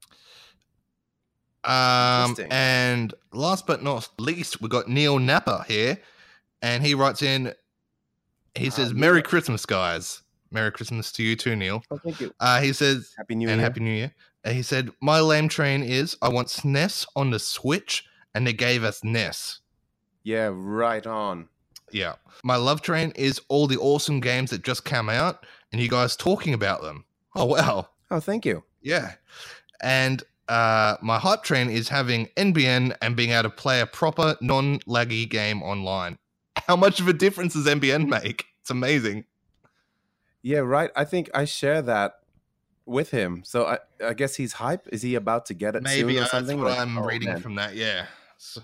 Um, and last but not least, we got Neil Napper here, and he writes in. He Ah, says. "Merry Christmas, guys! Merry Christmas to you too, Neil." Oh, thank you. Uh, he says, Happy New Year!" "And Year. Happy New Year." And he said, "My lame train is I want SNES on the Switch, and they gave us NES." yeah, right on. Yeah, my love train is all the awesome games that just came out, and you guys talking about them. Oh wow! Oh, thank you. Yeah. And uh, my hype train is having NBN and being able to play a proper non laggy game online. How much of a difference does NBN make? It's amazing. Yeah, right. I think I share that with him. So I, I guess he's hype. Is he about to get it Maybe soon or uh, that's something? what Like, I'm oh, reading man. from that. Yeah.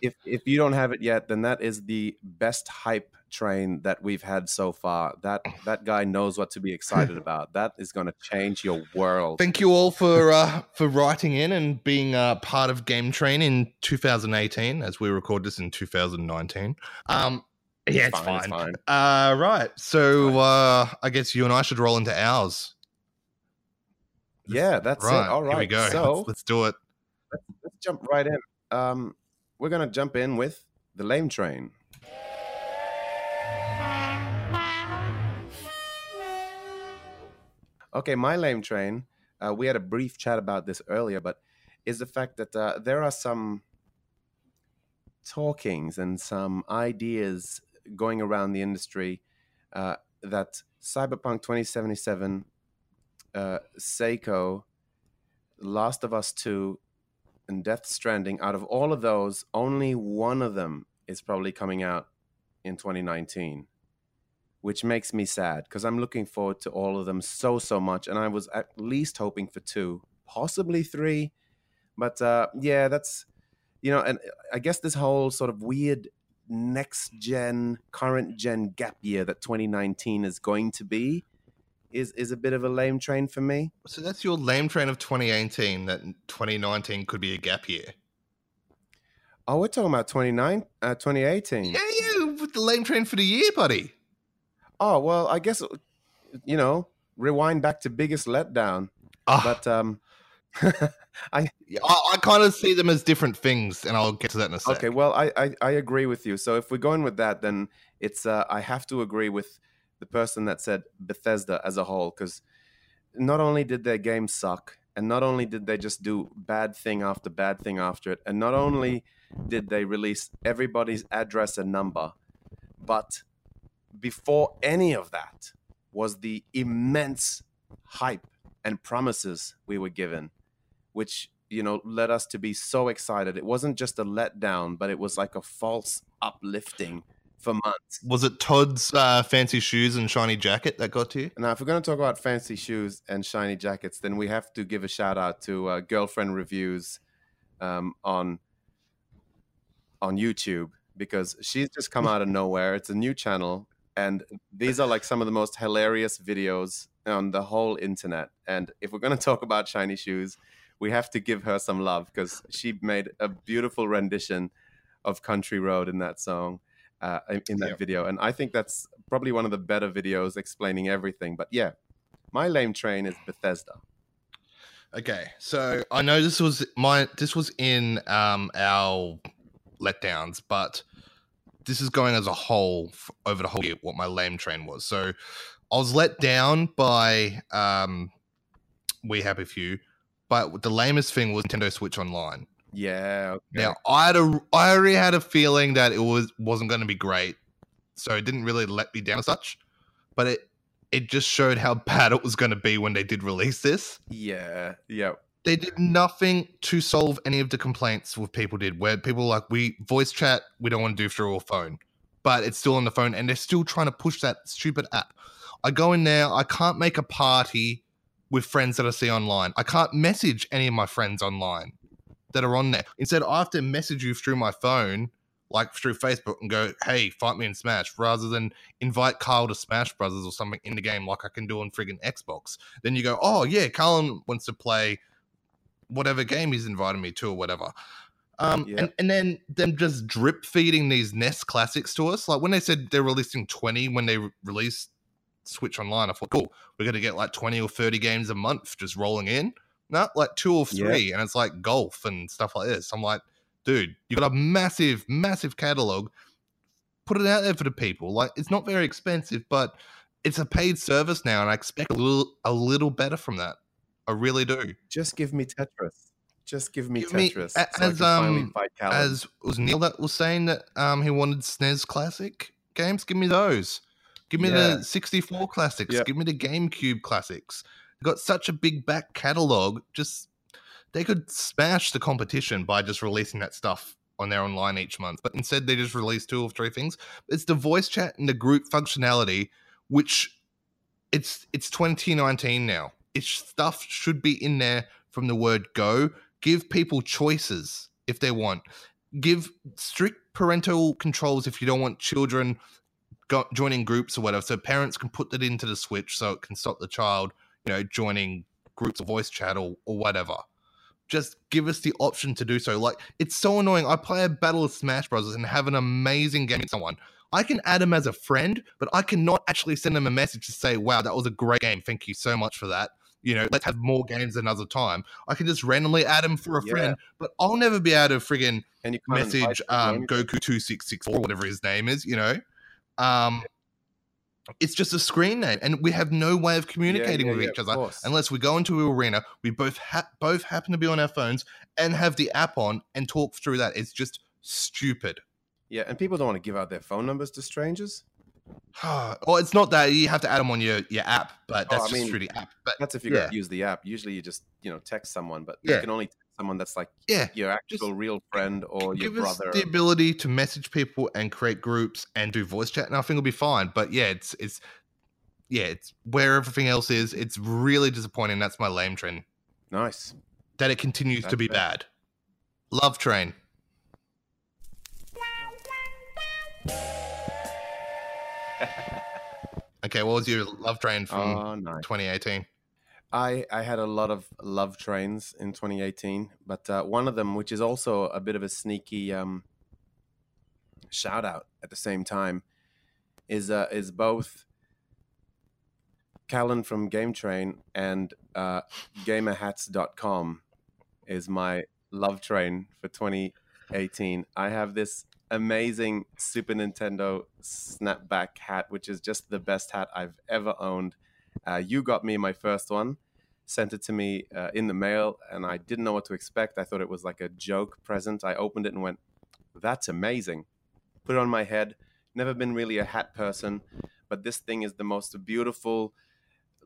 If if you don't have it yet, then that is the best hype train that we've had so far. That that guy knows what to be excited about. That is going to change your world. Thank you all for uh, for writing in and being uh, part of Game Train in 2018, as we record this in 2019. Um, yeah, it's fine, fine. it's Uh, right. So uh, I guess you and I should roll into ours. Yeah, that's right. it. All Here we go. So let's, let's do it. let's jump right in. Um, we're gonna jump in with the lame train. Okay, my lame train. Uh, we had a brief chat about this earlier, but is the fact that uh, there are some talkings and some ideas going around the industry uh, that Cyberpunk 2077, uh, Sekiro, Last of Us 2, and Death Stranding, out of all of those, only one of them is probably coming out in 2019, which makes me sad because I'm looking forward to all of them so so much, and I was at least hoping for two, possibly three, but uh, yeah, that's you know, and I guess this whole sort of weird next gen, current gen gap year that 2019 is going to be is is a bit of a lame train for me. So that's your lame train of 2018 that 2019 could be a gap year. Oh, we're talking about 29, uh, 2018. Yeah, yeah, with the lame train for the year, buddy. Oh well, I guess you know, rewind back to biggest letdown. Ah, But um, I I, I kind of see them as different things, and I'll get to that in a sec. okay. Well, I, I I agree with you. So if we're going with that, then it's uh, I have to agree with the person that said Bethesda as a whole because not only did their game suck, and not only did they just do bad thing after bad thing after it, and not only did they release everybody's address and number, but before any of that was the immense hype and promises we were given, which you know led us to be so excited. It wasn't just a letdown, but it was like a false uplifting for months. Was it Todd's uh, fancy shoes and shiny jacket that got to you? Now, if we're going to talk about fancy shoes and shiny jackets, then we have to give a shout out to uh, Girlfriend Reviews um, on on YouTube because she's just come out of nowhere. It's a new channel, and these are like some of the most hilarious videos on the whole internet. And if we're going to talk about shiny shoes, we have to give her some love because she made a beautiful rendition of Country Road in that song. Uh, in- that Yep. video, and I think that's probably one of the better videos explaining everything. But yeah, my lame train is Bethesda. Okay, so I know this was my this was in um our letdowns, but this is going as a whole over the whole year. What my lame train was. So I was let down by um We Happy Few, but the lamest thing was Nintendo Switch Online. Yeah. Okay. Now I had a I already had a feeling that it was wasn't going to be great, so it didn't really let me down as such. But it it just showed how bad it was going to be when they did release this yeah. Yeah. They did nothing to solve any of the complaints with people did where people like we voice chat we don't want to do through a phone. But it's still on the phone and they're still trying to push that stupid app. I go in there i can't make a party with friends that i see online. I can't message any of my friends online that are on there. Instead i have to message you through my phone like through facebook and go hey fight me in smash rather than invite carl to smash brothers or something in the game like i can do on friggin xbox. Then you go oh yeah carl wants to play whatever game he's invited me to or whatever. Um, Yeah. and, and then them just drip feeding these NES classics to us. Like when they said they're releasing 20 when they re- released Switch Online, I thought, cool, we're going to get like 20 or 30 games a month just rolling in. Not like two or three. And it's like golf and stuff like this. I'm like, dude, you got a massive, massive catalog. Put it out there for the people. Like it's not very expensive, but it's a paid service now, and I expect a little, a little better from that. I really do. Just give me Tetris. Just give me Give Tetris. a- so as, um, as was Neil that was saying that um he wanted SNES classic games. Give me those. Give me Yeah. the 64 classics. Yeah. Give me the GameCube classics. They've got such a big back catalog. Just they could smash the competition by just releasing that stuff on their online each month. But instead they just release two or three things. It's the voice chat and the group functionality, which it's it's 2019 now. It's stuff should be in there from the word go. Give people choices if they want. Give strict parental controls if you don't want children go- joining groups or whatever. So parents can put that into the switch so it can stop the child, you know, joining groups of voice chat or, or whatever. Just give us the option to do so. Like it's so annoying. I play a Battle of Smash Brothers and have an amazing game with someone. I can add them as a friend, but I cannot actually send them a message to say, "Wow, that was a great game. Thank you so much for that." You know, let's have more games another time. I can just randomly add him for a Yeah. friend, but I'll never be able to friggin' and you message um. Goku two six six four, whatever his name is. You know, um, it's just a screen name, and we have no way of communicating yeah, with yeah, each other unless we go into an arena. We both ha- both happen to be on our phones and have the app on and talk through that. It's just stupid. Yeah, and people don't want to give out their phone numbers to strangers. well, it's not that you have to add them on your, your app, but Oh, that's I just mean, through the app. But That's if you Yeah. use the app. Usually, you just you know text someone, but Yeah. you can only text someone that's like Yeah. your actual real friend or your brother. the ability to message people and create groups and do voice chat, and I think it'll be fine. But yeah, it's it's yeah, it's where everything else is. It's really disappointing. That's my lame train. Nice. That it continues to be bad. Love train. okay, what was your love train from Oh, nice. 2018? I, I had a lot of love trains in 2018, but uh, one of them, which is also a bit of a sneaky um, shout out at the same time, is uh, is both Callan from Game Train and uh, GamerHats.com is my love train for 2018. I have this amazing Super Nintendo snapback hat, which is just the best hat I've ever owned. Uh, you got me my first one, sent it to me uh, in the mail, and I didn't know what to expect. I thought it was like a joke present. I opened it and went, "That's amazing." Put it on my head. Never been really a hat person, but this thing is the most beautiful,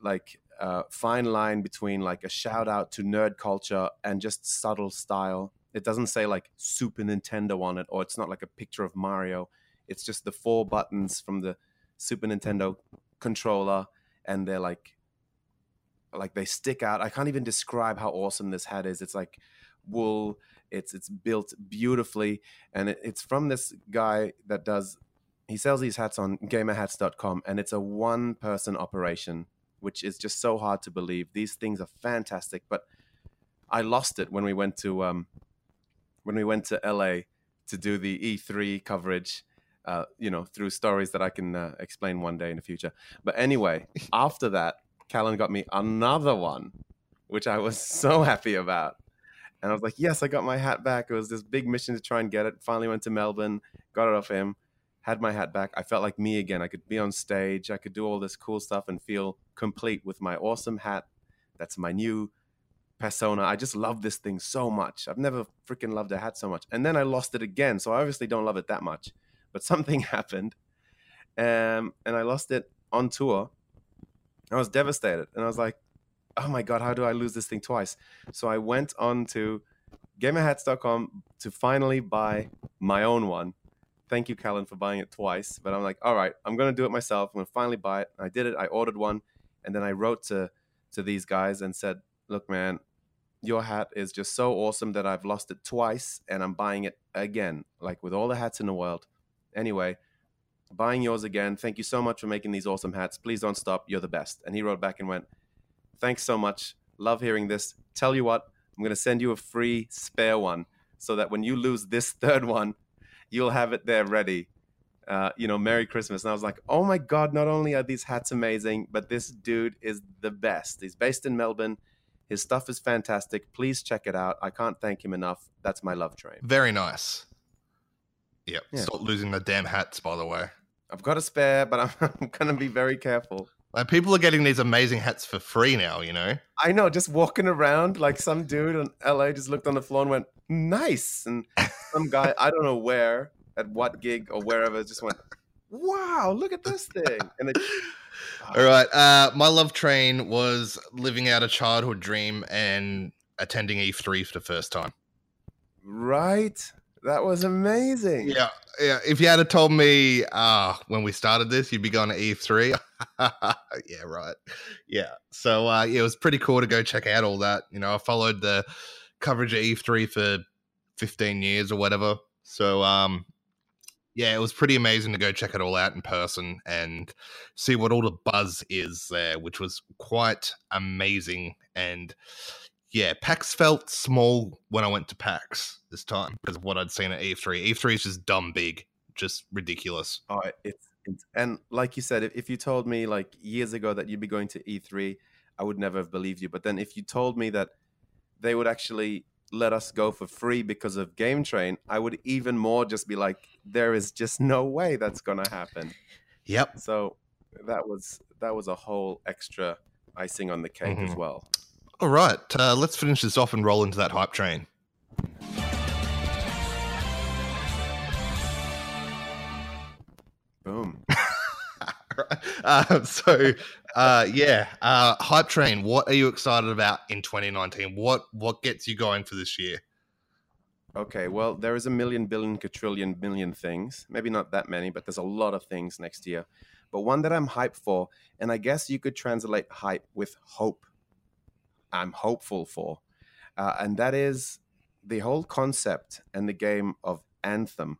like uh, fine line between like a shout out to nerd culture and just subtle style. It doesn't say like Super Nintendo on it, or it's not like a picture of Mario. It's just the four buttons from the Super Nintendo controller and they're like like they stick out. I can't even describe how awesome this hat is. It's like wool. It's it's built beautifully, and it, it's from this guy that does. He sells these hats on GamerHats.com, and it's a one-person operation, which is just so hard to believe. These things are fantastic, but I lost it when we went to um, when we went to LA to do the E3 coverage. Uh, you know, through stories that I can uh, explain one day in the future. But anyway, after that, Callan got me another one, which I was so happy about. And I was like, yes, I got my hat back. It was this big mission to try and get it. Finally went to Melbourne, got it off him, had my hat back. I felt like me again. I could be on stage. I could do all this cool stuff and feel complete with my awesome hat. That's my new persona. I just love this thing so much. I've never freaking loved a hat so much. And then I lost it again. So I obviously don't love it that much. But something happened. Um, and I lost it on tour. I was devastated. And I was like, oh my God, how do I lose this thing twice? So I went on to gamerhats.com to finally buy my own one. Thank you, Callan, for buying it twice. But I'm like, all right, I'm going to do it myself. I'm going to finally buy it. I did it. I ordered one. And then I wrote to, to these guys and said, look, man, your hat is just so awesome that I've lost it twice and I'm buying it again, like with all the hats in the world. Anyway, buying yours again. Thank you so much for making these awesome hats. Please don't stop. You're the best. And he wrote back and went, Thanks so much. Love hearing this. Tell you what, I'm going to send you a free spare one so that when you lose this third one, you'll have it there ready. Uh, you know, Merry Christmas. And I was like, oh my God, not only are these hats amazing, but this dude is the best. He's based in Melbourne. His stuff is fantastic. Please check it out. I can't thank him enough. That's my love train. Very nice. Yep. Yeah. Stop losing the damn hats, by the way. I've got a spare, but I'm, I'm going to be very careful. Like people are getting these amazing hats for free now, you know? I know, just walking around like some dude in LA just looked on the floor and went, nice. And some guy, I don't know where, at what gig or wherever, just went, wow, look at this thing. And it, All right. Uh, my love train was living out a childhood dream and attending E3 for the first time. right? That was amazing. Yeah, yeah. If you had told me uh, when we started this, you'd be going to E3. yeah, right. Yeah. So uh, yeah, it was pretty cool to go check out all that. You know, I followed the coverage of E3 for 15 years or whatever. So um, yeah, it was pretty amazing to go check it all out in person and see what all the buzz is there, which was quite amazing. And yeah, PAX felt small when I went to PAX this time because of what I'd seen at E3. E3 is just dumb big, just ridiculous. Oh, it's, it's and like you said, if, if you told me like years ago that you'd be going to E3, I would never have believed you. But then if you told me that they would actually let us go for free because of Game Train, I would even more just be like, there is just no way that's gonna happen. Yep. So that was that was a whole extra icing on the cake as Mhm. well. All right, uh, let's finish this off and roll into that hype train. Boom. Uh, so uh, yeah, uh, hype train. What are you excited about in 2019? What what gets you going for this year? Okay, well, there is a million, billion, quadrillion, million things. Maybe not that many, but there's a lot of things next year. But one that I'm hyped for, and I guess you could translate hype with hope. I'm hopeful for, uh, and that is the whole concept and the game of Anthem,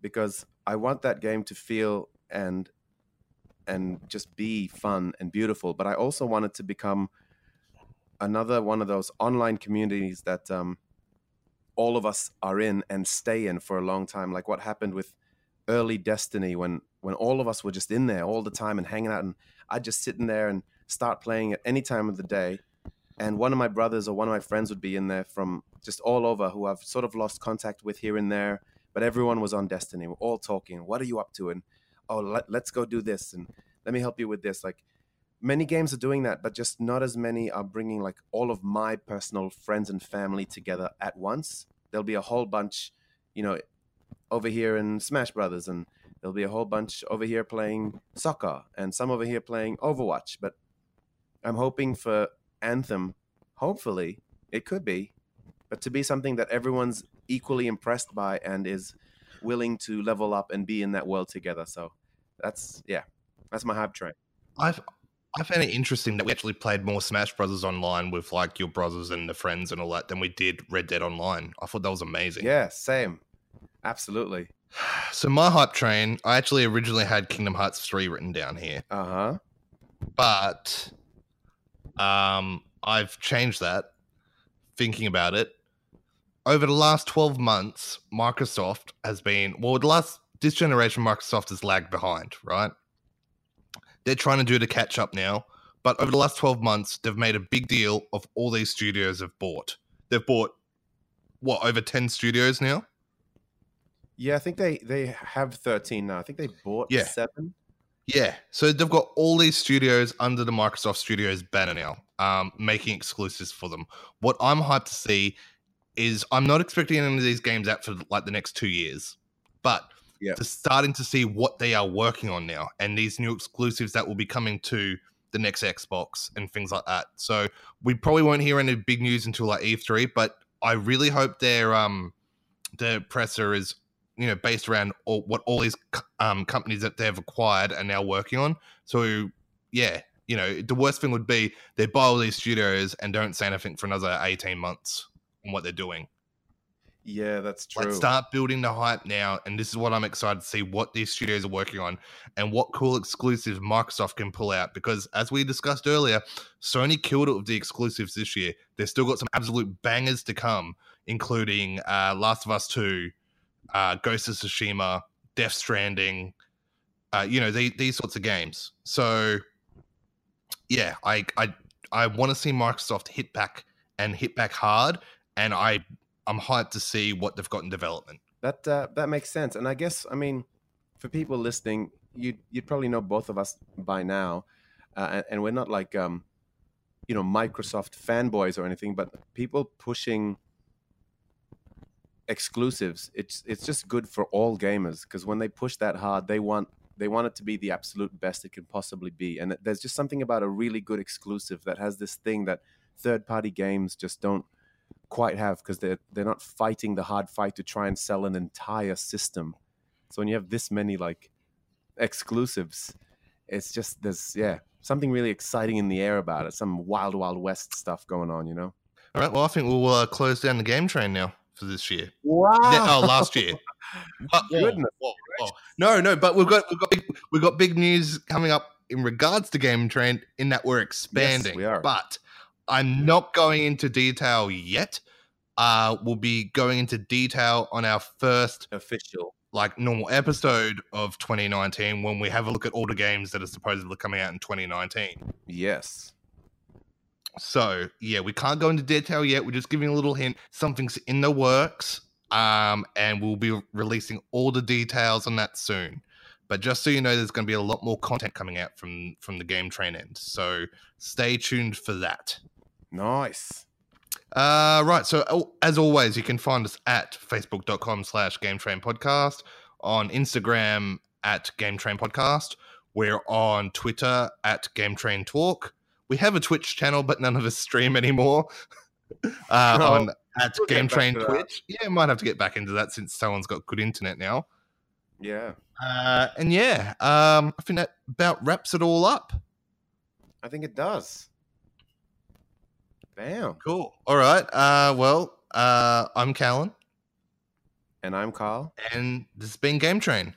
because I want that game to feel and and just be fun and beautiful. But I also wanted to become another one of those online communities that um, all of us are in and stay in for a long time. Like what happened with early Destiny when when all of us were just in there all the time and hanging out, and I'd just sit in there and start playing at any time of the day. And one of my brothers or one of my friends would be in there from just all over who I've sort of lost contact with here and there. But everyone was on Destiny. We're all talking. What are you up to? And oh, let, let's go do this. And let me help you with this. Like many games are doing that, but just not as many are bringing like all of my personal friends and family together at once. There'll be a whole bunch, you know, over here in Smash Brothers, and there'll be a whole bunch over here playing soccer, and some over here playing Overwatch. But I'm hoping for Anthem, hopefully, it could be, but to be something that everyone's equally impressed by and is willing to level up and be in that world together. So that's yeah, that's my hype train. I've I found it interesting that we actually played more Smash Brothers online with like your brothers and the friends and all that than we did Red Dead Online. I thought that was amazing. Yeah, same. Absolutely. So my hype train, I actually originally had Kingdom Hearts 3 written down here. Uh-huh. But um I've changed that thinking about it. Over the last 12 months, Microsoft has been well, the last this generation Microsoft has lagged behind, right? They're trying to do to catch up now. But over the last 12 months, they've made a big deal of all these studios have bought. They've bought what, over 10 studios now? Yeah, I think they they have 13 now. I think they bought Yeah. 7. Yeah. So they've got all these studios under the Microsoft Studios banner now, um, making exclusives for them. What I'm hyped to see is I'm not expecting any of these games out for like the next two years, but Yeah. to starting to see what they are working on now and these new exclusives that will be coming to the next Xbox and things like that. So we probably won't hear any big news until like E3, but I really hope their um their presser is you know based around all, what all these um companies that they've acquired are now working on. So yeah, you know the worst thing would be they buy all these studios and don't say anything for another eighteen months on what they're doing. Yeah, that's true. Let's start building the hype now, and this is what I'm excited to see what these studios are working on and what cool exclusives Microsoft can pull out. Because as we discussed earlier, Sony killed it with the exclusives this year. They've still got some absolute bangers to come, including uh, Last of Us Two, uh, Ghost of Tsushima, Death Stranding. Uh, you know the, these sorts of games. So yeah, I I I want to see Microsoft hit back and hit back hard, and I I'm hyped to see what they've got in development. That uh, that makes sense, and I guess I mean, for people listening, you you'd probably know both of us by now, uh, and, and we're not like um, you know, Microsoft fanboys or anything, but people pushing exclusives. It's it's just good for all gamers because when they push that hard, they want they want it to be the absolute best it can possibly be, and there's just something about a really good exclusive that has this thing that third party games just don't quite have because they're they're not fighting the hard fight to try and sell an entire system. So when you have this many like exclusives, it's just there's yeah something really exciting in the air about it. Some wild wild west stuff going on, you know. All right, well, I think we'll uh, close down the game train now for this year. Wow! Oh, last year. But- Goodness whoa, whoa. No, no, but we've got we've got big, we've got big news coming up in regards to game train in that we're expanding. we are. But I'm not going into detail yet. Uh, we'll be going into detail on our first Official. like normal episode of 2019 when we have a look at all the games that are supposedly coming out in 2019. Yes. So yeah, we can't go into detail yet. We're just giving a little hint. Something's in the works, um, and we'll be releasing all the details on that soon. But just so you know, there's going to be a lot more content coming out from from the game train end. So stay tuned for that. Nice. Uh, right. So oh, as always, you can find us at facebook.com slash game train podcast on Instagram at game train podcast. We're on Twitter at Game Train Talk. We have a Twitch channel, but none of us stream anymore. uh, Oh, on at we'll Game Train to that. Twitch. Yeah, might have to get back into that since someone's got good internet now. Yeah, Uh, and yeah, um, I think that about wraps it all up. I think it does. Damn. Cool. All right. Uh, well, uh, I'm Callan, And I'm Carl. and this has been Game Train.